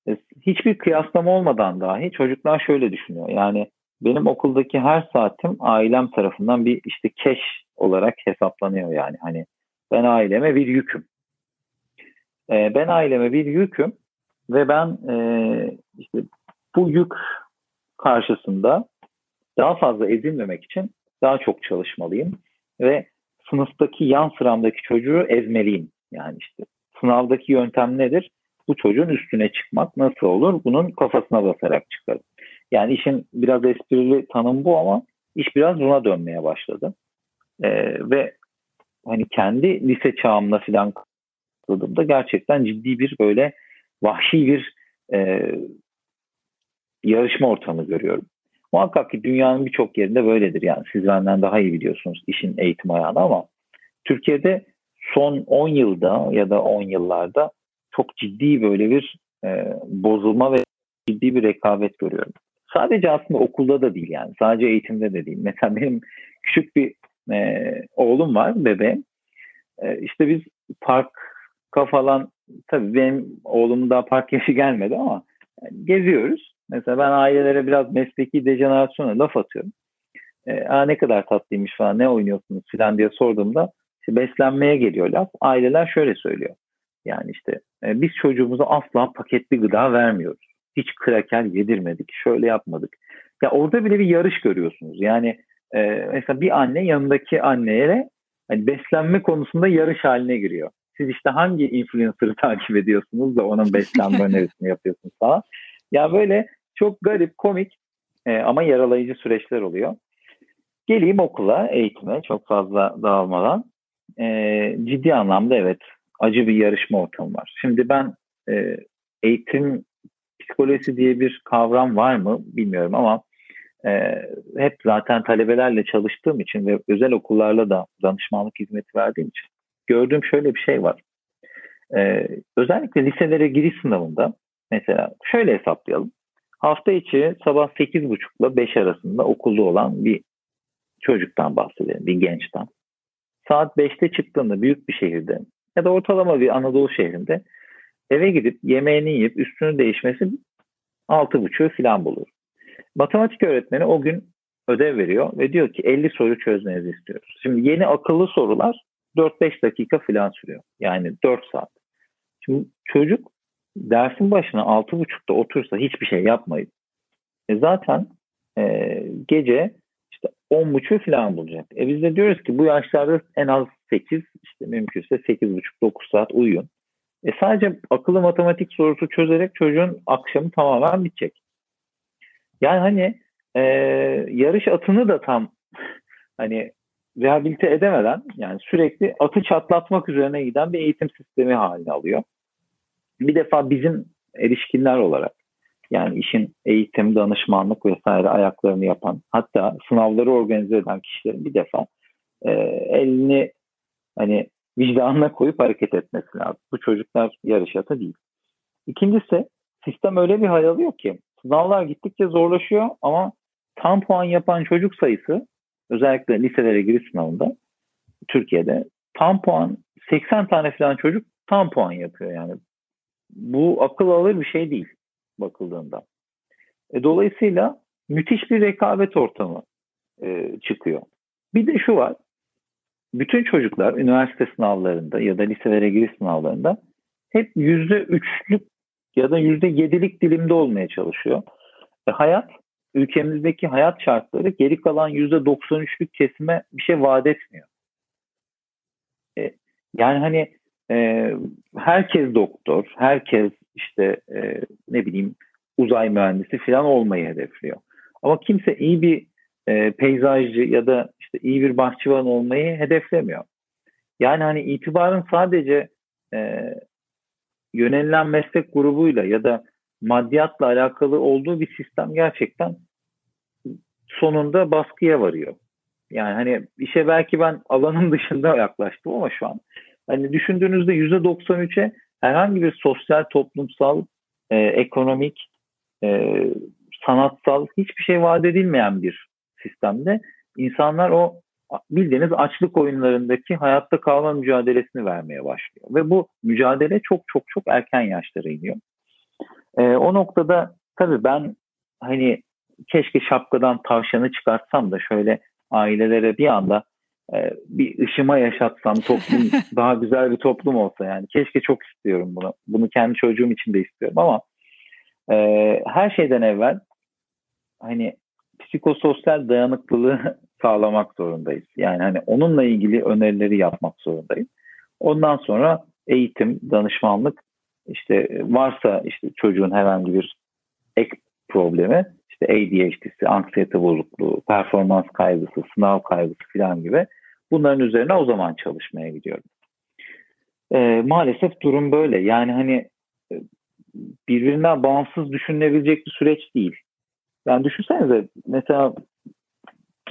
e, hiçbir kıyaslama olmadan dahi çocuklar şöyle düşünüyor. Yani benim okuldaki her saatim ailem tarafından bir işte keş olarak hesaplanıyor yani. Hani ben aileme bir yüküm. Ee, ben aileme bir yüküm ve ben e, işte bu yük karşısında daha fazla ezilmemek için daha çok çalışmalıyım ve sınıftaki yan sıramdaki çocuğu ezmeliyim. Yani işte sınavdaki yöntem nedir? Bu çocuğun üstüne çıkmak nasıl olur? Bunun kafasına basarak çıkarım. Yani işin biraz esprili tanım bu ama iş biraz buna dönmeye başladı. Ee, ve hani kendi lise çağımla filan da gerçekten ciddi bir böyle vahşi bir e, yarışma ortamı görüyorum. Muhakkak ki dünyanın birçok yerinde böyledir. Yani siz benden daha iyi biliyorsunuz işin eğitim ayağını ama Türkiye'de son 10 yılda ya da 10 yıllarda çok ciddi böyle bir e, bozulma ve ciddi bir rekabet görüyorum. Sadece aslında okulda da değil yani. Sadece eğitimde de değil. Mesela benim küçük bir e, oğlum var bebeğim. E, işte biz parka falan tabii benim oğlumun daha park yaşı gelmedi ama yani geziyoruz. Mesela ben ailelere biraz mesleki dejenerasyona laf atıyorum. E, Aa, ne kadar tatlıymış falan ne oynuyorsunuz falan diye sorduğumda işte beslenmeye geliyor laf. Aileler şöyle söylüyor. Yani işte e, biz çocuğumuza asla paketli gıda vermiyoruz hiç kraker yedirmedik, şöyle yapmadık. Ya orada bile bir yarış görüyorsunuz. Yani e, mesela bir anne yanındaki anneye hani beslenme konusunda yarış haline giriyor. Siz işte hangi influencer'ı takip ediyorsunuz da onun beslenme önerisini yapıyorsunuz falan. Ya böyle çok garip, komik e, ama yaralayıcı süreçler oluyor. Geleyim okula, eğitime çok fazla dağılmadan. E, ciddi anlamda evet acı bir yarışma ortamı var. Şimdi ben e, eğitim psikolojisi diye bir kavram var mı bilmiyorum ama e, hep zaten talebelerle çalıştığım için ve özel okullarla da danışmanlık hizmeti verdiğim için gördüğüm şöyle bir şey var. E, özellikle liselere giriş sınavında mesela şöyle hesaplayalım. Hafta içi sabah 8.30 ile 5 arasında okulda olan bir çocuktan bahsedelim, bir gençten. Saat 5'te çıktığında büyük bir şehirde ya da ortalama bir Anadolu şehrinde eve gidip yemeğini yiyip üstünü değişmesi 6.30'u falan bulur. Matematik öğretmeni o gün ödev veriyor ve diyor ki 50 soru çözmenizi istiyoruz. Şimdi yeni akıllı sorular 4-5 dakika falan sürüyor. Yani 4 saat. Şimdi çocuk dersin başına 6.30'da otursa hiçbir şey yapmayıp e zaten e, gece işte 10.30 falan bulacak. E biz de diyoruz ki bu yaşlarda en az 8 işte mümkünse 8.30-9 saat uyuyun. E sadece akıllı matematik sorusu çözerek çocuğun akşamı tamamen bitecek. Yani hani e, yarış atını da tam hani rehabilite edemeden yani sürekli atı çatlatmak üzerine giden bir eğitim sistemi haline alıyor. Bir defa bizim erişkinler olarak yani işin eğitim, danışmanlık vesaire ayaklarını yapan hatta sınavları organize eden kişilerin bir defa e, elini hani vicdanına koyup hareket etmesi lazım. Bu çocuklar yarış atı değil. İkincisi sistem öyle bir hal alıyor ki sınavlar gittikçe zorlaşıyor ama tam puan yapan çocuk sayısı özellikle liselere giriş sınavında Türkiye'de tam puan 80 tane falan çocuk tam puan yapıyor yani. Bu akıl alır bir şey değil bakıldığında. E, dolayısıyla müthiş bir rekabet ortamı e, çıkıyor. Bir de şu var. Bütün çocuklar üniversite sınavlarında ya da liselere giriş sınavlarında hep yüzde üçlük ya da yüzde yedilik dilimde olmaya çalışıyor. E, hayat ülkemizdeki hayat şartları geri kalan yüzde 93'lük kesime bir şey vaat etmiyor. E, yani hani e, herkes doktor, herkes işte e, ne bileyim uzay mühendisi falan olmayı hedefliyor. Ama kimse iyi bir e, peyzajcı ya da işte iyi bir bahçıvan olmayı hedeflemiyor. Yani hani itibarın sadece e, yönelilen meslek grubuyla ya da maddiyatla alakalı olduğu bir sistem gerçekten sonunda baskıya varıyor. Yani hani işe belki ben alanın dışında yaklaştım ama şu an hani düşündüğünüzde %93'e herhangi bir sosyal, toplumsal, e, ekonomik, e, sanatsal hiçbir şey vaat edilmeyen bir sistemde insanlar o bildiğiniz açlık oyunlarındaki hayatta kalma mücadelesini vermeye başlıyor. Ve bu mücadele çok çok çok erken yaşlara iniyor. E, o noktada tabii ben hani keşke şapkadan tavşanı çıkartsam da şöyle ailelere bir anda e, bir ışıma yaşatsam toplum daha güzel bir toplum olsa yani keşke çok istiyorum bunu. Bunu kendi çocuğum için de istiyorum ama e, her şeyden evvel hani psikososyal dayanıklılığı sağlamak zorundayız. Yani hani onunla ilgili önerileri yapmak zorundayız. Ondan sonra eğitim, danışmanlık işte varsa işte çocuğun herhangi bir ek problemi işte ADHD'si, anksiyete bozukluğu, performans kaygısı, sınav kaygısı falan gibi bunların üzerine o zaman çalışmaya gidiyorum. Ee, maalesef durum böyle. Yani hani e, birbirinden bağımsız düşünülebilecek bir süreç değil. Yani düşünsenize mesela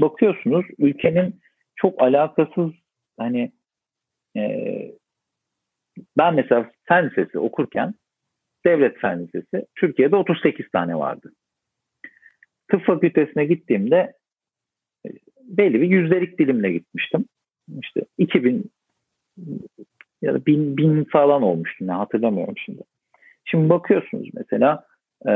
bakıyorsunuz ülkenin çok alakasız hani e, ben mesela fen lisesi okurken devlet fen lisesi Türkiye'de 38 tane vardı. Tıp fakültesine gittiğimde e, belli bir yüzdelik dilimle gitmiştim. İşte 2000 ya da 1000, 1000 falan olmuştu ne hatırlamıyorum şimdi. Şimdi bakıyorsunuz mesela e,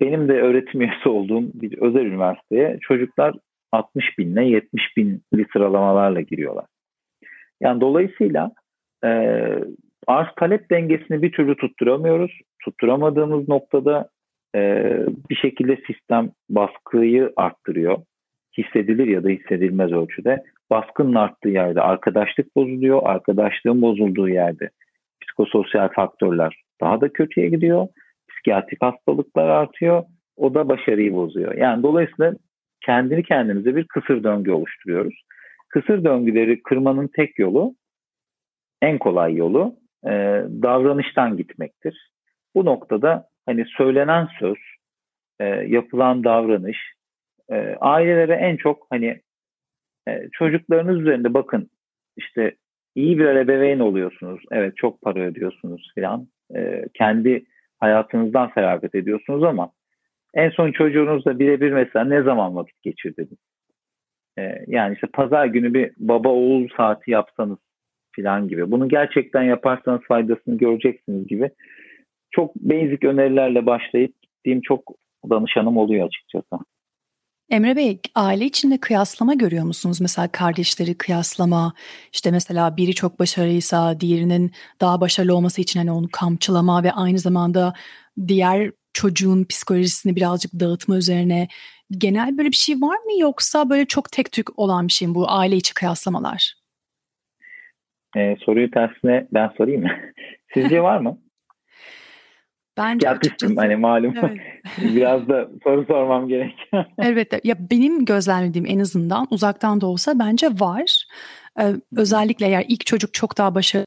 benim de öğretim üyesi olduğum bir özel üniversiteye çocuklar 60 binle 70 binli sıralamalarla giriyorlar. Yani dolayısıyla e, arz talep dengesini bir türlü tutturamıyoruz. Tutturamadığımız noktada e, bir şekilde sistem baskıyı arttırıyor. Hissedilir ya da hissedilmez ölçüde. Baskının arttığı yerde arkadaşlık bozuluyor. Arkadaşlığın bozulduğu yerde psikososyal faktörler daha da kötüye gidiyor. Psikiyatrik hastalıklar artıyor. O da başarıyı bozuyor. Yani dolayısıyla kendini kendimize bir kısır döngü oluşturuyoruz. Kısır döngüleri kırmanın tek yolu, en kolay yolu e, davranıştan gitmektir. Bu noktada hani söylenen söz, e, yapılan davranış, e, ailelere en çok hani e, çocuklarınız üzerinde bakın işte iyi bir ebeveyn oluyorsunuz. Evet çok para ödüyorsunuz filan. E, kendi hayatınızdan feragat ediyorsunuz ama En son çocuğunuzla birebir mesela ne zaman vakit geçirdiniz? Ee, yani işte pazar günü bir baba oğul saati yapsanız falan gibi. Bunu gerçekten yaparsanız faydasını göreceksiniz gibi. Çok basic önerilerle başlayıp gittiğim çok danışanım oluyor açıkçası. Emre Bey, aile içinde kıyaslama görüyor musunuz? Mesela kardeşleri kıyaslama, işte mesela biri çok başarılıysa diğerinin daha başarılı olması için hani onu kamçılama ve aynı zamanda diğer çocuğun psikolojisini birazcık dağıtma üzerine genel böyle bir şey var mı yoksa böyle çok tek tük olan bir şey mi bu aile içi kıyaslamalar? Ee, soruyu tersine ben sorayım mı? Sizce var mı? Bence Psikiyatristım hani malum. Evet. Biraz da soru sormam gerek. Elbette. Ya benim gözlemlediğim en azından uzaktan da olsa bence var. Ee, özellikle eğer ilk çocuk çok daha başarılı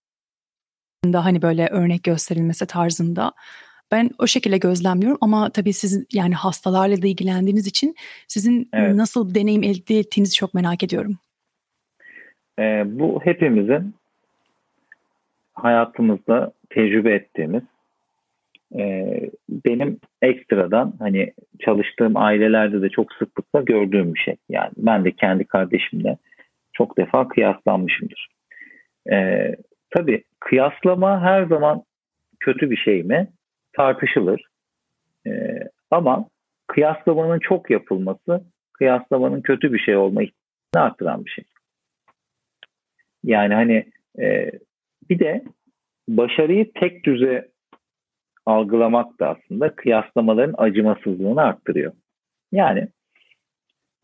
hani böyle örnek gösterilmesi tarzında. Ben o şekilde gözlemliyorum ama tabii siz yani hastalarla da ilgilendiğiniz için sizin evet. nasıl deneyim elde ettiğinizi çok merak ediyorum. Ee, bu hepimizin hayatımızda tecrübe ettiğimiz e, benim ekstradan hani çalıştığım ailelerde de çok sıklıkla gördüğüm bir şey. Yani ben de kendi kardeşimle çok defa kıyaslanmışımdır. E, tabii kıyaslama her zaman kötü bir şey mi? Tartışılır. E, ama kıyaslamanın çok yapılması kıyaslamanın kötü bir şey olma ihtimalini arttıran bir şey. Yani hani e, bir de başarıyı tek düze algılamak da aslında kıyaslamaların acımasızlığını arttırıyor. Yani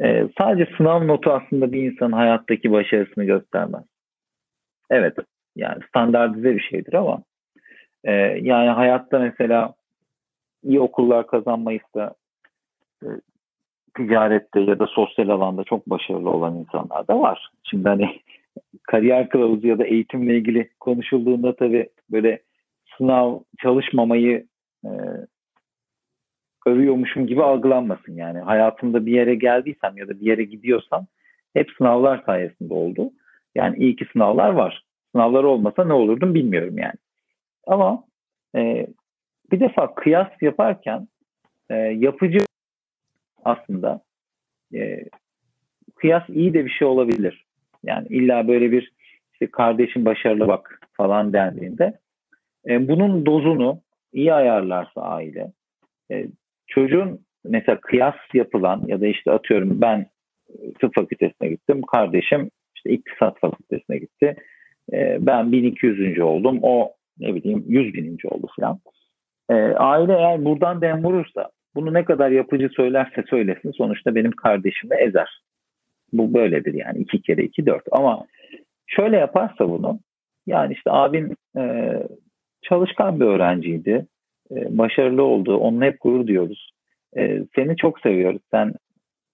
e, sadece sınav notu aslında bir insanın hayattaki başarısını göstermez. Evet yani standartize bir şeydir ama e, yani hayatta mesela iyi okullar kazanmayıp e, ticarette ya da sosyal alanda çok başarılı olan insanlar da var. Şimdi hani kariyer kılavuzu ya da eğitimle ilgili konuşulduğunda tabii böyle sınav çalışmamayı e, övüyormuşum gibi algılanmasın yani. Hayatımda bir yere geldiysem ya da bir yere gidiyorsam hep sınavlar sayesinde oldu. Yani iyi ki sınavlar var. Sınavlar olmasa ne olurdum bilmiyorum yani. Ama e, bir defa kıyas yaparken e, yapıcı aslında e, kıyas iyi de bir şey olabilir. Yani illa böyle bir işte kardeşin başarılı bak falan dendiğinde e, bunun dozunu iyi ayarlarsa aile e, çocuğun mesela kıyas yapılan ya da işte atıyorum ben tıp fakültesine gittim kardeşim işte iktisat fakültesine gitti e, ben 1200. oldum o ne bileyim 100 bininci oldu falan. Aile eğer buradan dem vurursa bunu ne kadar yapıcı söylerse söylesin sonuçta benim kardeşimi ezer. Bu böyledir yani iki kere iki dört ama şöyle yaparsa bunu yani işte abin e, çalışkan bir öğrenciydi. E, başarılı oldu. Onunla hep gurur diyoruz. E, seni çok seviyoruz. Sen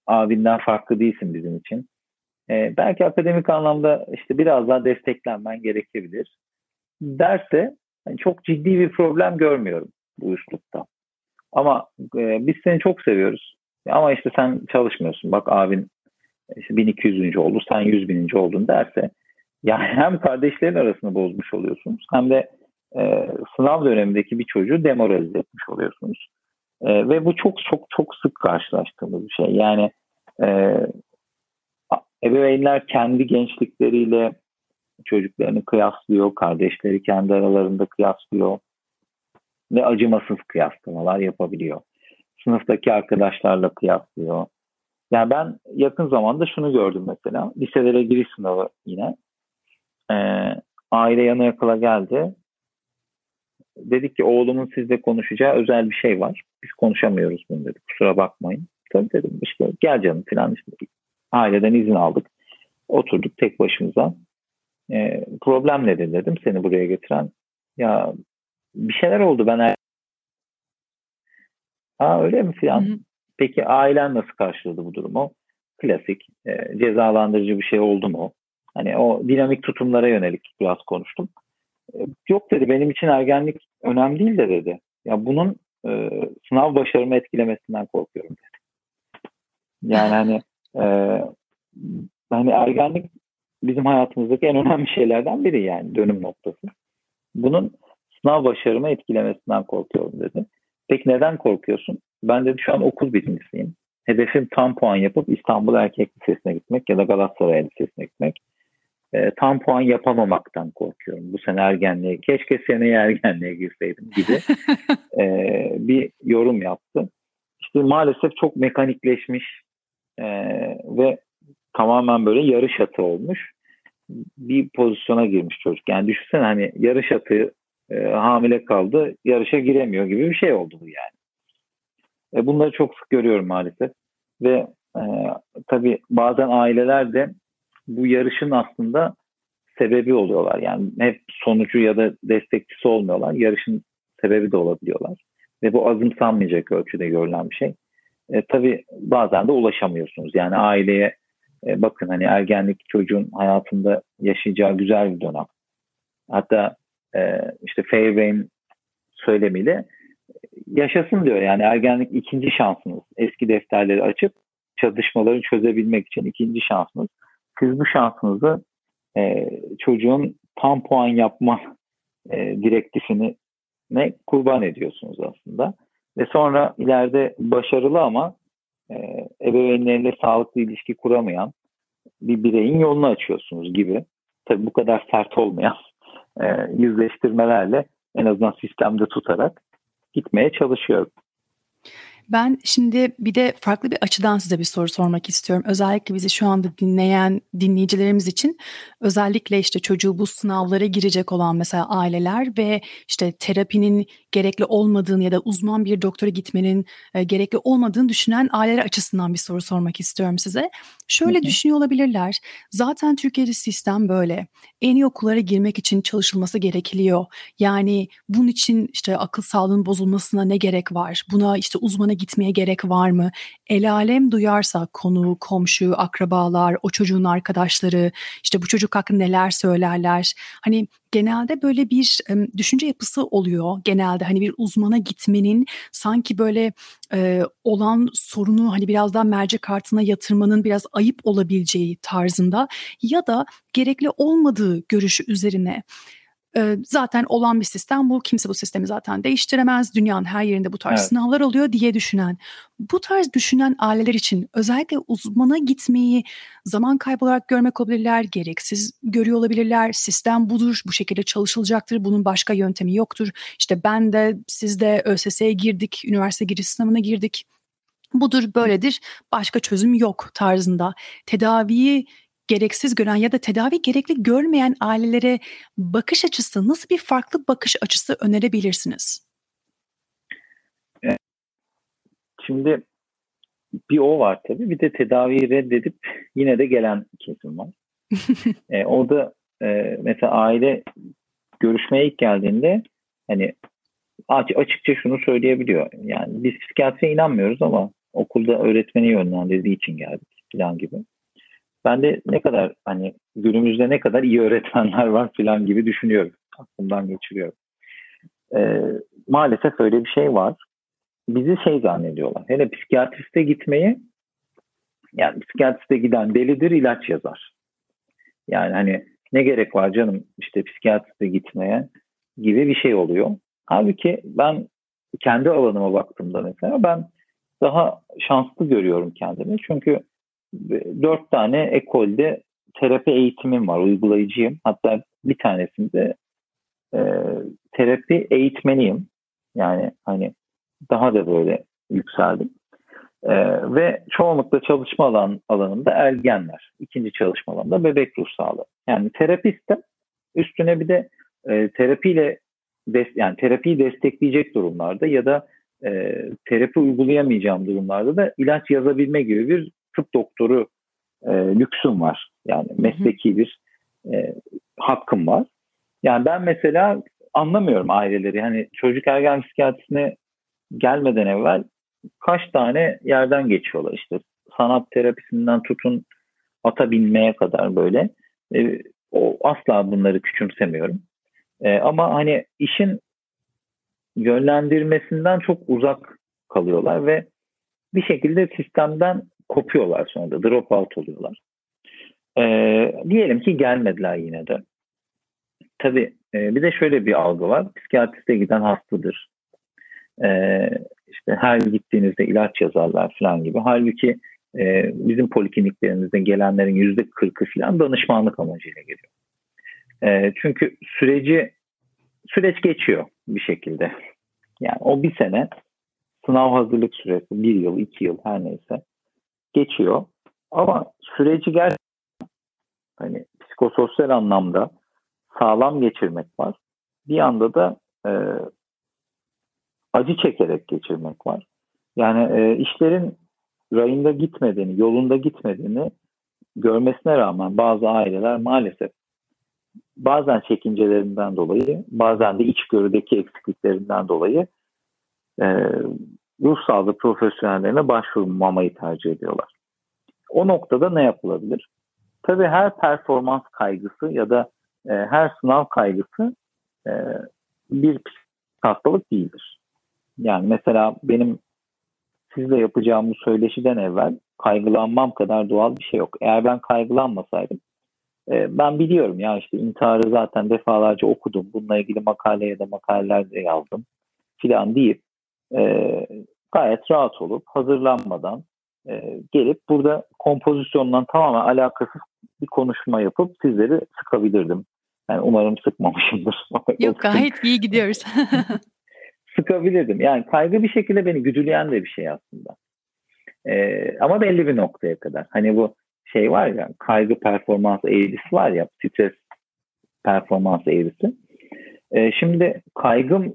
abinden farklı değilsin bizim için. E, belki akademik anlamda işte biraz daha desteklenmen gerekebilir. Derse yani çok ciddi bir problem görmüyorum bu üslupta. Ama e, biz seni çok seviyoruz. Ama işte sen çalışmıyorsun. Bak abin işte 1200. oldu, sen 100 bininci oldun derse yani hem kardeşlerin arasını bozmuş oluyorsunuz hem de e, sınav dönemindeki bir çocuğu demoralize etmiş oluyorsunuz. E, ve bu çok çok çok sık karşılaştığımız bir şey. Yani e, ebeveynler kendi gençlikleriyle çocuklarını kıyaslıyor, kardeşleri kendi aralarında kıyaslıyor ve acımasız kıyaslamalar yapabiliyor. Sınıftaki arkadaşlarla kıyaslıyor. Yani ben yakın zamanda şunu gördüm mesela. Liselere giriş sınavı yine. Ee, aile yana yakıla geldi dedik ki oğlumun sizle konuşacağı özel bir şey var. Biz konuşamıyoruz bunu dedik. Kusura bakmayın. Tabii dedim işte gel canım falan işte. Aileden izin aldık. Oturduk tek başımıza. E, problem nedir dedim seni buraya getiren. Ya bir şeyler oldu ben Aa öyle mi filan. Peki ailen nasıl karşıladı bu durumu? Klasik e, cezalandırıcı bir şey oldu mu? Hani o dinamik tutumlara yönelik biraz konuştum. Yok dedi benim için ergenlik önemli değil de dedi. Ya bunun e, sınav başarımı etkilemesinden korkuyorum dedi. Yani hani e, hani ergenlik bizim hayatımızdaki en önemli şeylerden biri yani dönüm noktası. Bunun sınav başarımı etkilemesinden korkuyorum dedi. Peki neden korkuyorsun? Ben dedi şu an okul birincisiyim. Hedefim tam puan yapıp İstanbul Erkek Lisesi'ne gitmek ya da Galatasaray Lisesi'ne gitmek. E, tam puan yapamamaktan korkuyorum. Bu sene ergenliğe, keşke seneye ergenliğe girseydim gibi e, bir yorum yaptı. İşte maalesef çok mekanikleşmiş e, ve tamamen böyle yarış atı olmuş bir pozisyona girmiş çocuk. Yani düşünsene hani yarış atı e, hamile kaldı, yarışa giremiyor gibi bir şey oldu bu yani. E, bunları çok sık görüyorum maalesef. Ve e, tabii bazen aileler de bu yarışın aslında sebebi oluyorlar. Yani hep sonucu ya da destekçisi olmuyorlar. Yarışın sebebi de olabiliyorlar. Ve bu azımsanmayacak ölçüde görülen bir şey. E, tabii bazen de ulaşamıyorsunuz. Yani aileye e, bakın hani ergenlik çocuğun hayatında yaşayacağı güzel bir dönem. Hatta e, işte Fairbairn söylemiyle yaşasın diyor. Yani ergenlik ikinci şansınız. Eski defterleri açıp çatışmaları çözebilmek için ikinci şansınız. Siz bu şansınızı e, çocuğun tam puan yapma e, direktifini ne kurban ediyorsunuz aslında. Ve sonra ileride başarılı ama e, ebeveynleriyle sağlıklı ilişki kuramayan bir bireyin yolunu açıyorsunuz gibi. Tabii bu kadar sert olmayan e, yüzleştirmelerle en azından sistemde tutarak gitmeye çalışıyorum. Ben şimdi bir de farklı bir açıdan size bir soru sormak istiyorum. Özellikle bizi şu anda dinleyen dinleyicilerimiz için özellikle işte çocuğu bu sınavlara girecek olan mesela aileler ve işte terapinin gerekli olmadığını ya da uzman bir doktora gitmenin e, gerekli olmadığını düşünen aileler açısından bir soru sormak istiyorum size. Şöyle hı hı. düşünüyor olabilirler. Zaten Türkiye'de sistem böyle. En iyi okullara girmek için çalışılması gerekiliyor. Yani bunun için işte akıl sağlığının bozulmasına ne gerek var? Buna işte uzmana gitmeye gerek var mı? El alem duyarsa konu, komşu, akrabalar, o çocuğun arkadaşları, işte bu çocuk hakkında neler söylerler? Hani genelde böyle bir düşünce yapısı oluyor. Genelde hani bir uzmana gitmenin sanki böyle e, olan sorunu hani biraz daha mercek kartına yatırmanın biraz ayıp olabileceği tarzında ya da gerekli olmadığı görüşü üzerine zaten olan bir sistem bu. Kimse bu sistemi zaten değiştiremez. Dünyanın her yerinde bu tarz evet. sınavlar oluyor diye düşünen. Bu tarz düşünen aileler için özellikle uzmana gitmeyi zaman kaybı olarak görmek olabilirler. Gereksiz görüyor olabilirler. Sistem budur. Bu şekilde çalışılacaktır. Bunun başka yöntemi yoktur. İşte ben de siz de ÖSS'ye girdik. Üniversite giriş sınavına girdik budur böyledir başka çözüm yok tarzında tedaviyi gereksiz gören ya da tedavi gerekli görmeyen ailelere bakış açısı nasıl bir farklı bakış açısı önerebilirsiniz? Şimdi bir o var tabii bir de tedaviyi reddedip yine de gelen kesim var. e, orada e, mesela aile görüşmeye ilk geldiğinde hani açıkça şunu söyleyebiliyor. Yani biz psikiyatriye inanmıyoruz ama okulda öğretmeni yönlendirdiği için geldik falan gibi. Ben de ne kadar hani günümüzde ne kadar iyi öğretmenler var falan gibi düşünüyorum. Aklımdan geçiriyorum. Ee, maalesef öyle bir şey var. Bizi şey zannediyorlar. Hele psikiyatriste gitmeyi yani psikiyatriste giden delidir ilaç yazar. Yani hani ne gerek var canım işte psikiyatriste gitmeye gibi bir şey oluyor. Halbuki ben kendi alanıma baktığımda mesela ben daha şanslı görüyorum kendimi. Çünkü dört tane ekolde terapi eğitimim var. Uygulayıcıyım. Hatta bir tanesinde e, terapi eğitmeniyim. Yani hani daha da böyle yükseldim. E, ve çoğunlukla çalışma alan, alanında ergenler. İkinci çalışma alanında bebek ruh sağlığı. Yani terapistim. Üstüne bir de e, terapiyle des, yani terapiyi destekleyecek durumlarda ya da e, terapi uygulayamayacağım durumlarda da ilaç yazabilme gibi bir tıp doktoru e, lüksüm var. Yani mesleki bir e, hakkım var. Yani ben mesela anlamıyorum aileleri. Hani çocuk ergen psikiyatrisine gelmeden evvel kaç tane yerden geçiyorlar işte. Sanat terapisinden tutun ata binmeye kadar böyle. E, o asla bunları küçümsemiyorum. E, ama hani işin yönlendirmesinden çok uzak kalıyorlar ve bir şekilde sistemden kopuyorlar sonra da drop out oluyorlar. E, diyelim ki gelmediler yine de. Tabii e, bir de şöyle bir algı var. Psikiyatriste giden hastadır. E, işte her gittiğinizde ilaç yazarlar falan gibi. Halbuki e, bizim polikliniklerimizde gelenlerin yüzde kırkı falan danışmanlık amacıyla geliyor. E, çünkü süreci süreç geçiyor bir şekilde. Yani o bir sene sınav hazırlık süresi bir yıl, iki yıl her neyse geçiyor. Ama süreci gerçekten hani psikososyal anlamda sağlam geçirmek var. Bir anda da e, acı çekerek geçirmek var. Yani e, işlerin rayında gitmediğini, yolunda gitmediğini görmesine rağmen bazı aileler maalesef bazen çekincelerinden dolayı, bazen de içgörüdeki eksikliklerinden dolayı e, ruh sağlığı profesyonellerine başvurmamayı tercih ediyorlar. O noktada ne yapılabilir? Tabii her performans kaygısı ya da e, her sınav kaygısı e, bir hastalık değildir. Yani mesela benim sizle yapacağım bu söyleşiden evvel kaygılanmam kadar doğal bir şey yok. Eğer ben kaygılanmasaydım e, ben biliyorum ya işte intiharı zaten defalarca okudum. Bununla ilgili makale ya da makaleler de yazdım filan deyip e, gayet rahat olup hazırlanmadan e, gelip burada kompozisyondan tamamen alakasız bir konuşma yapıp sizleri sıkabilirdim. Yani umarım sıkmamışımdır. Yok gayet iyi gidiyoruz. sıkabilirdim. Yani kaygı bir şekilde beni güdüleyen de bir şey aslında. Ee, ama belli bir noktaya kadar. Hani bu şey var ya kaygı performans eğrisi var ya stres performans eğrisi. Ee, şimdi kaygım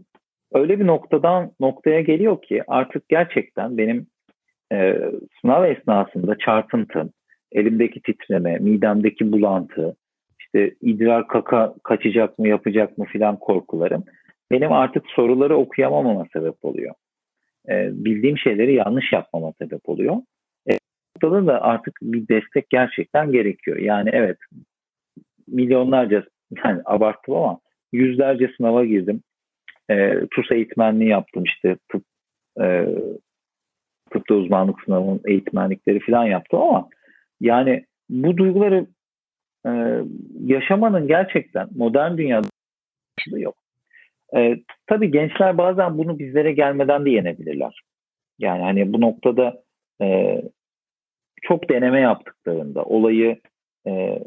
öyle bir noktadan noktaya geliyor ki artık gerçekten benim e, sınav esnasında çarpıntım, elimdeki titreme, midemdeki bulantı, işte idrar kaka kaçacak mı yapacak mı filan korkularım benim artık soruları okuyamamama sebep oluyor. E, bildiğim şeyleri yanlış yapmama sebep oluyor. E, noktada da artık bir destek gerçekten gerekiyor. Yani evet milyonlarca yani abarttım ama yüzlerce sınava girdim. E, TUS eğitmenliği yaptım işte tıp e, tıpta uzmanlık sınavının eğitmenlikleri falan yaptım ama yani bu duyguları e, yaşamanın gerçekten modern dünyada yok. E, tabii gençler bazen bunu bizlere gelmeden de yenebilirler. Yani hani bu noktada e, çok deneme yaptıklarında olayı e,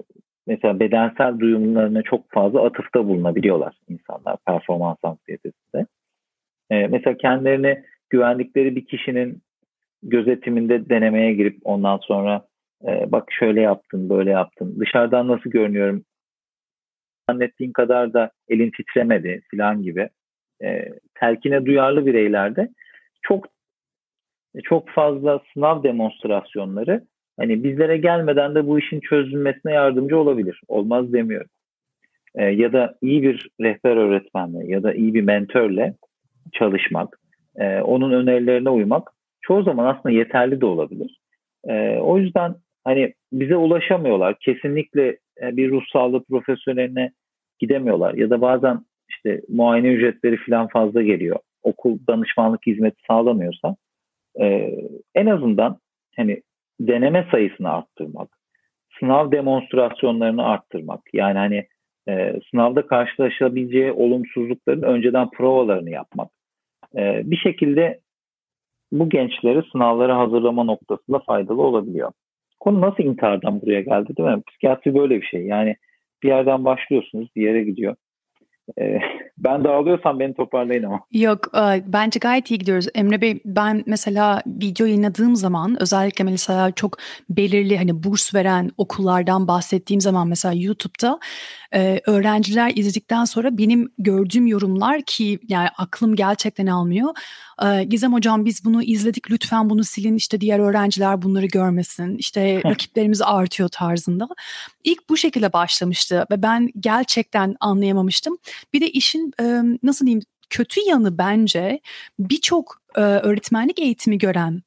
mesela bedensel duyumlarına çok fazla atıfta bulunabiliyorlar insanlar performans anksiyetesinde. E, mesela kendilerini güvendikleri bir kişinin gözetiminde denemeye girip ondan sonra e, bak şöyle yaptın böyle yaptın dışarıdan nasıl görünüyorum zannettiğin kadar da elin titremedi falan gibi e, telkine duyarlı bireylerde çok çok fazla sınav demonstrasyonları hani bizlere gelmeden de bu işin çözülmesine yardımcı olabilir. Olmaz demiyorum. E, ya da iyi bir rehber öğretmenle ya da iyi bir mentörle çalışmak, e, onun önerilerine uymak çoğu zaman aslında yeterli de olabilir. E, o yüzden hani bize ulaşamıyorlar. Kesinlikle e, bir ruh sağlığı profesyoneline gidemiyorlar ya da bazen işte muayene ücretleri falan fazla geliyor. Okul danışmanlık hizmeti sağlamıyorsa e, en azından hani deneme sayısını arttırmak, sınav demonstrasyonlarını arttırmak. Yani hani e, sınavda karşılaşabileceği olumsuzlukların önceden provalarını yapmak. E, bir şekilde bu gençleri sınavlara hazırlama noktasında faydalı olabiliyor. Konu nasıl intihardan buraya geldi değil mi? Psikiyatri böyle bir şey. Yani bir yerden başlıyorsunuz bir yere gidiyor. Ee, ben dağılıyorsam beni toparlayın ama. Yok e, bence gayet iyi gidiyoruz. Emre Bey ben mesela video yayınladığım zaman özellikle mesela çok belirli hani burs veren okullardan bahsettiğim zaman mesela YouTube'da e, öğrenciler izledikten sonra benim gördüğüm yorumlar ki yani aklım gerçekten almıyor. E, Gizem hocam biz bunu izledik lütfen bunu silin işte diğer öğrenciler bunları görmesin işte rakiplerimiz artıyor tarzında. İlk bu şekilde başlamıştı ve ben gerçekten anlayamamıştım. Bir de işin nasıl diyeyim kötü yanı bence birçok öğretmenlik eğitimi gören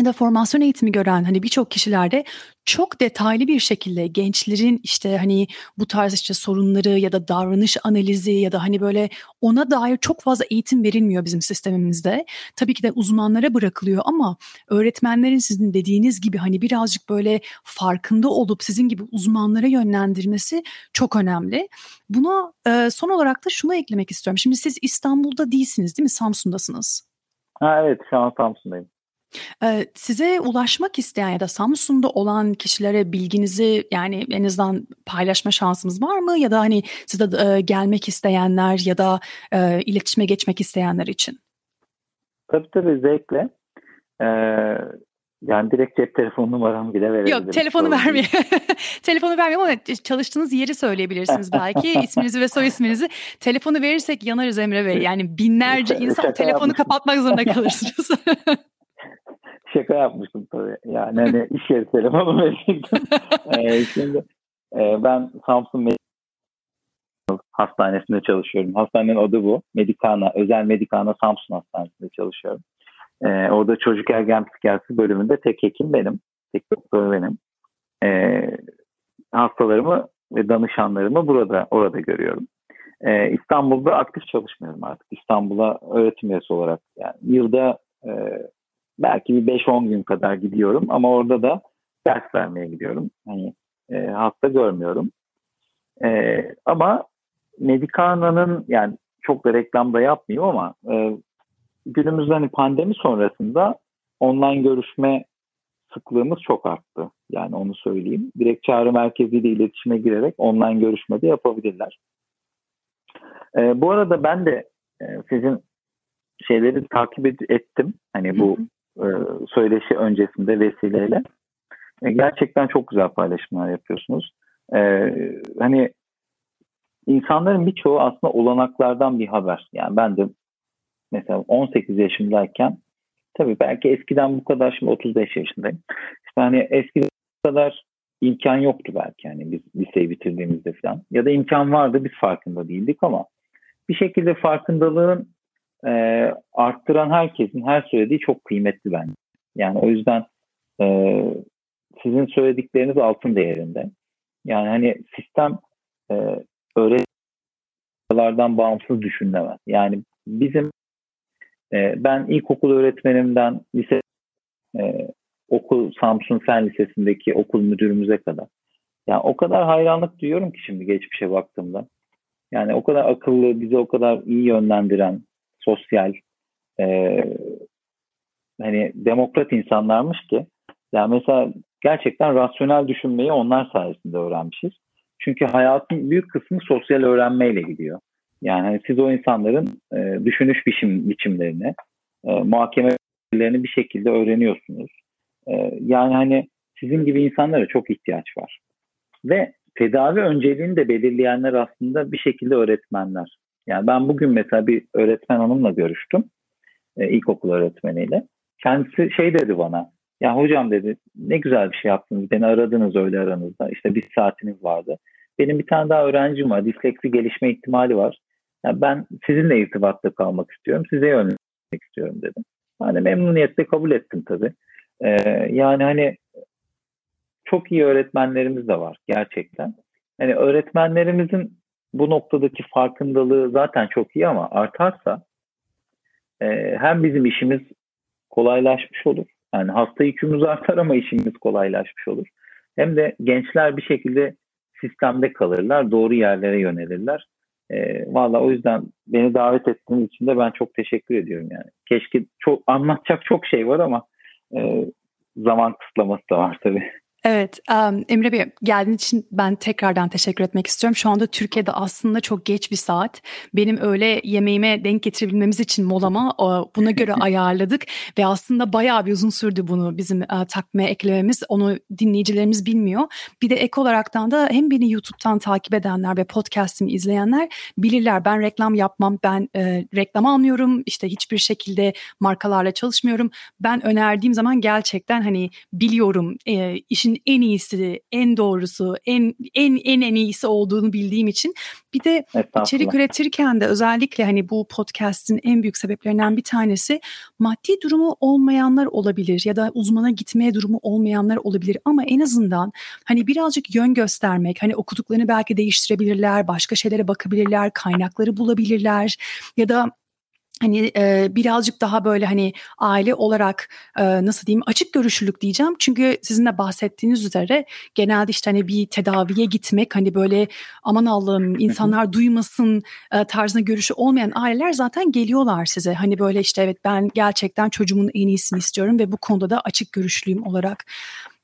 ya da formasyon eğitimi gören hani birçok kişilerde çok detaylı bir şekilde gençlerin işte hani bu tarz işte sorunları ya da davranış analizi ya da hani böyle ona dair çok fazla eğitim verilmiyor bizim sistemimizde. Tabii ki de uzmanlara bırakılıyor ama öğretmenlerin sizin dediğiniz gibi hani birazcık böyle farkında olup sizin gibi uzmanlara yönlendirmesi çok önemli. Buna e, son olarak da şunu eklemek istiyorum. Şimdi siz İstanbul'da değilsiniz değil mi? Samsun'dasınız. Ha, evet şu an Samsun'dayım. Size ulaşmak isteyen ya da Samsun'da olan kişilere bilginizi yani en azından paylaşma şansımız var mı? Ya da hani size gelmek isteyenler ya da iletişime geçmek isteyenler için? Tabii tabii zevkle. Ee, yani direkt cep telefon numaramı bile verebilirim. Yok telefonu vermiyor. telefonu vermiyorum ama çalıştığınız yeri söyleyebilirsiniz belki. isminizi ve soy isminizi. Telefonu verirsek yanarız Emre Bey. Yani binlerce insan Şaka telefonu kapatmak zorunda kalırsınız. Şaka yapmıştım tabii. Yani hani iş yeri telefonu verecektim. ee, şimdi e, ben Samsun Hastanesi'nde çalışıyorum. Hastanenin adı bu. Medikana, Özel Medikana Samsun Hastanesi'nde çalışıyorum. Ee, orada çocuk ergen psikiyatrisi bölümünde tek hekim benim. Tek doktor benim. Ee, hastalarımı ve danışanlarımı burada orada görüyorum. Ee, İstanbul'da aktif çalışmıyorum artık. İstanbul'a öğretim üyesi olarak. Yani yılda e, belki bir 5-10 gün kadar gidiyorum ama orada da ders vermeye gidiyorum. Hani e, hasta görmüyorum. E, ama Medicana'nın yani çok da reklam da yapmıyor ama e, günümüzde hani pandemi sonrasında online görüşme sıklığımız çok arttı. Yani onu söyleyeyim. Direkt çağrı merkeziyle iletişime girerek online görüşme de yapabilirler. E, bu arada ben de e, sizin şeyleri takip ettim. Hani bu e, söyleşi öncesinde vesileyle. E, gerçekten çok güzel paylaşımlar yapıyorsunuz. E, hani insanların birçoğu aslında olanaklardan bir haber. Yani ben de mesela 18 yaşındayken tabii belki eskiden bu kadar şimdi 35 yaşındayım. İşte hani eskiden bu kadar imkan yoktu belki yani biz liseyi bitirdiğimizde falan. Ya da imkan vardı biz farkında değildik ama bir şekilde farkındalığın e, arttıran herkesin her söylediği çok kıymetli bence. Yani o yüzden e, sizin söyledikleriniz altın değerinde. Yani hani sistem e, öğretmenlerden bağımsız düşünülemez. Yani bizim e, ben ilkokul öğretmenimden lise e, okul Samsun Fen Lisesi'ndeki okul müdürümüze kadar. Yani o kadar hayranlık duyuyorum ki şimdi geçmişe baktığımda. Yani o kadar akıllı, bizi o kadar iyi yönlendiren, sosyal, e, hani demokrat insanlarmış ki. Yani mesela gerçekten rasyonel düşünmeyi onlar sayesinde öğrenmişiz. Çünkü hayatın büyük kısmı sosyal öğrenmeyle gidiyor. Yani hani siz o insanların e, düşünüş biçim, biçimlerini, e, muhakemelerini bir şekilde öğreniyorsunuz. E, yani hani sizin gibi insanlara çok ihtiyaç var. Ve tedavi önceliğini de belirleyenler aslında bir şekilde öğretmenler. Yani ben bugün mesela bir öğretmen hanımla görüştüm. E, ilkokul öğretmeniyle. Kendisi şey dedi bana. Ya hocam dedi ne güzel bir şey yaptınız. Beni aradınız öyle aranızda. İşte bir saatiniz vardı. Benim bir tane daha öğrencim var. Disleksi gelişme ihtimali var. Yani ben sizinle irtibatta kalmak istiyorum. Size yönlendirmek istiyorum dedim. Hani memnuniyetle kabul ettim tabii. Ee, yani hani çok iyi öğretmenlerimiz de var gerçekten. Hani öğretmenlerimizin bu noktadaki farkındalığı zaten çok iyi ama artarsa e, hem bizim işimiz kolaylaşmış olur. Yani hasta yükümüz artar ama işimiz kolaylaşmış olur. Hem de gençler bir şekilde sistemde kalırlar, doğru yerlere yönelirler. E, Valla o yüzden beni davet ettiğiniz için de ben çok teşekkür ediyorum yani. Keşke çok anlatacak çok şey var ama e, zaman kısıtlaması da var tabii. Evet, um, Emre Bey geldiğiniz için ben tekrardan teşekkür etmek istiyorum. Şu anda Türkiye'de aslında çok geç bir saat. Benim öyle yemeğime denk getirebilmemiz için molama buna göre ayarladık ve aslında bayağı bir uzun sürdü bunu bizim uh, takvime eklememiz. Onu dinleyicilerimiz bilmiyor. Bir de ek olaraktan da hem beni YouTube'dan takip edenler ve podcast'imi izleyenler bilirler. Ben reklam yapmam, ben e, reklam almıyorum. İşte hiçbir şekilde markalarla çalışmıyorum. Ben önerdiğim zaman gerçekten hani biliyorum e, işin için en iyisi, en doğrusu, en en en en iyisi olduğunu bildiğim için. Bir de içerik üretirken de özellikle hani bu podcast'in en büyük sebeplerinden bir tanesi maddi durumu olmayanlar olabilir ya da uzmana gitmeye durumu olmayanlar olabilir. Ama en azından hani birazcık yön göstermek, hani okuduklarını belki değiştirebilirler, başka şeylere bakabilirler, kaynakları bulabilirler ya da hani e, birazcık daha böyle hani aile olarak e, nasıl diyeyim açık görüşlülük diyeceğim. Çünkü sizin de bahsettiğiniz üzere genelde işte hani bir tedaviye gitmek hani böyle aman Allah'ım insanlar duymasın e, tarzına görüşü olmayan aileler zaten geliyorlar size. Hani böyle işte evet ben gerçekten çocuğumun en iyisini istiyorum ve bu konuda da açık görüşlüyüm olarak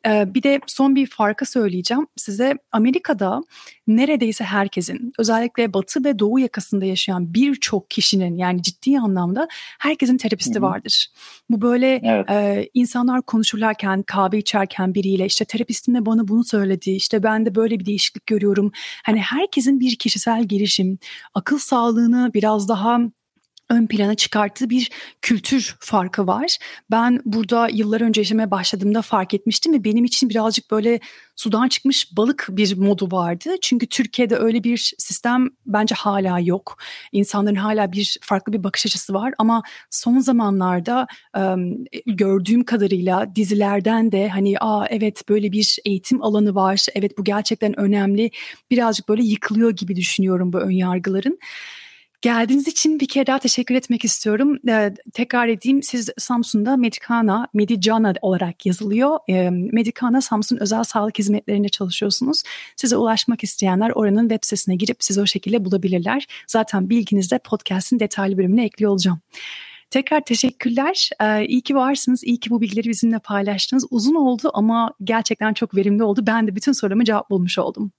bir de son bir farkı söyleyeceğim size. Amerika'da neredeyse herkesin özellikle batı ve doğu yakasında yaşayan birçok kişinin yani ciddi anlamda herkesin terapisti vardır. Bu böyle evet. e, insanlar konuşurlarken kahve içerken biriyle işte terapistim de bana bunu söyledi işte ben de böyle bir değişiklik görüyorum. Hani herkesin bir kişisel gelişim akıl sağlığını biraz daha ön plana çıkarttığı bir kültür farkı var. Ben burada yıllar önce yaşamaya başladığımda fark etmiştim ve benim için birazcık böyle sudan çıkmış balık bir modu vardı. Çünkü Türkiye'de öyle bir sistem bence hala yok. İnsanların hala bir farklı bir bakış açısı var ama son zamanlarda gördüğüm kadarıyla dizilerden de hani aa evet böyle bir eğitim alanı var. Evet bu gerçekten önemli. Birazcık böyle yıkılıyor gibi düşünüyorum bu ön yargıların. Geldiğiniz için bir kere daha teşekkür etmek istiyorum. Ee, tekrar edeyim siz Samsun'da Medicana, Medicana olarak yazılıyor. Ee, Medicana Samsun Özel Sağlık Hizmetlerinde çalışıyorsunuz. Size ulaşmak isteyenler oranın web sitesine girip sizi o şekilde bulabilirler. Zaten bilginizde podcast'in detaylı bölümüne ekliyor olacağım. Tekrar teşekkürler. Ee, iyi ki varsınız. İyi ki bu bilgileri bizimle paylaştınız. Uzun oldu ama gerçekten çok verimli oldu. Ben de bütün sorularımı cevap bulmuş oldum.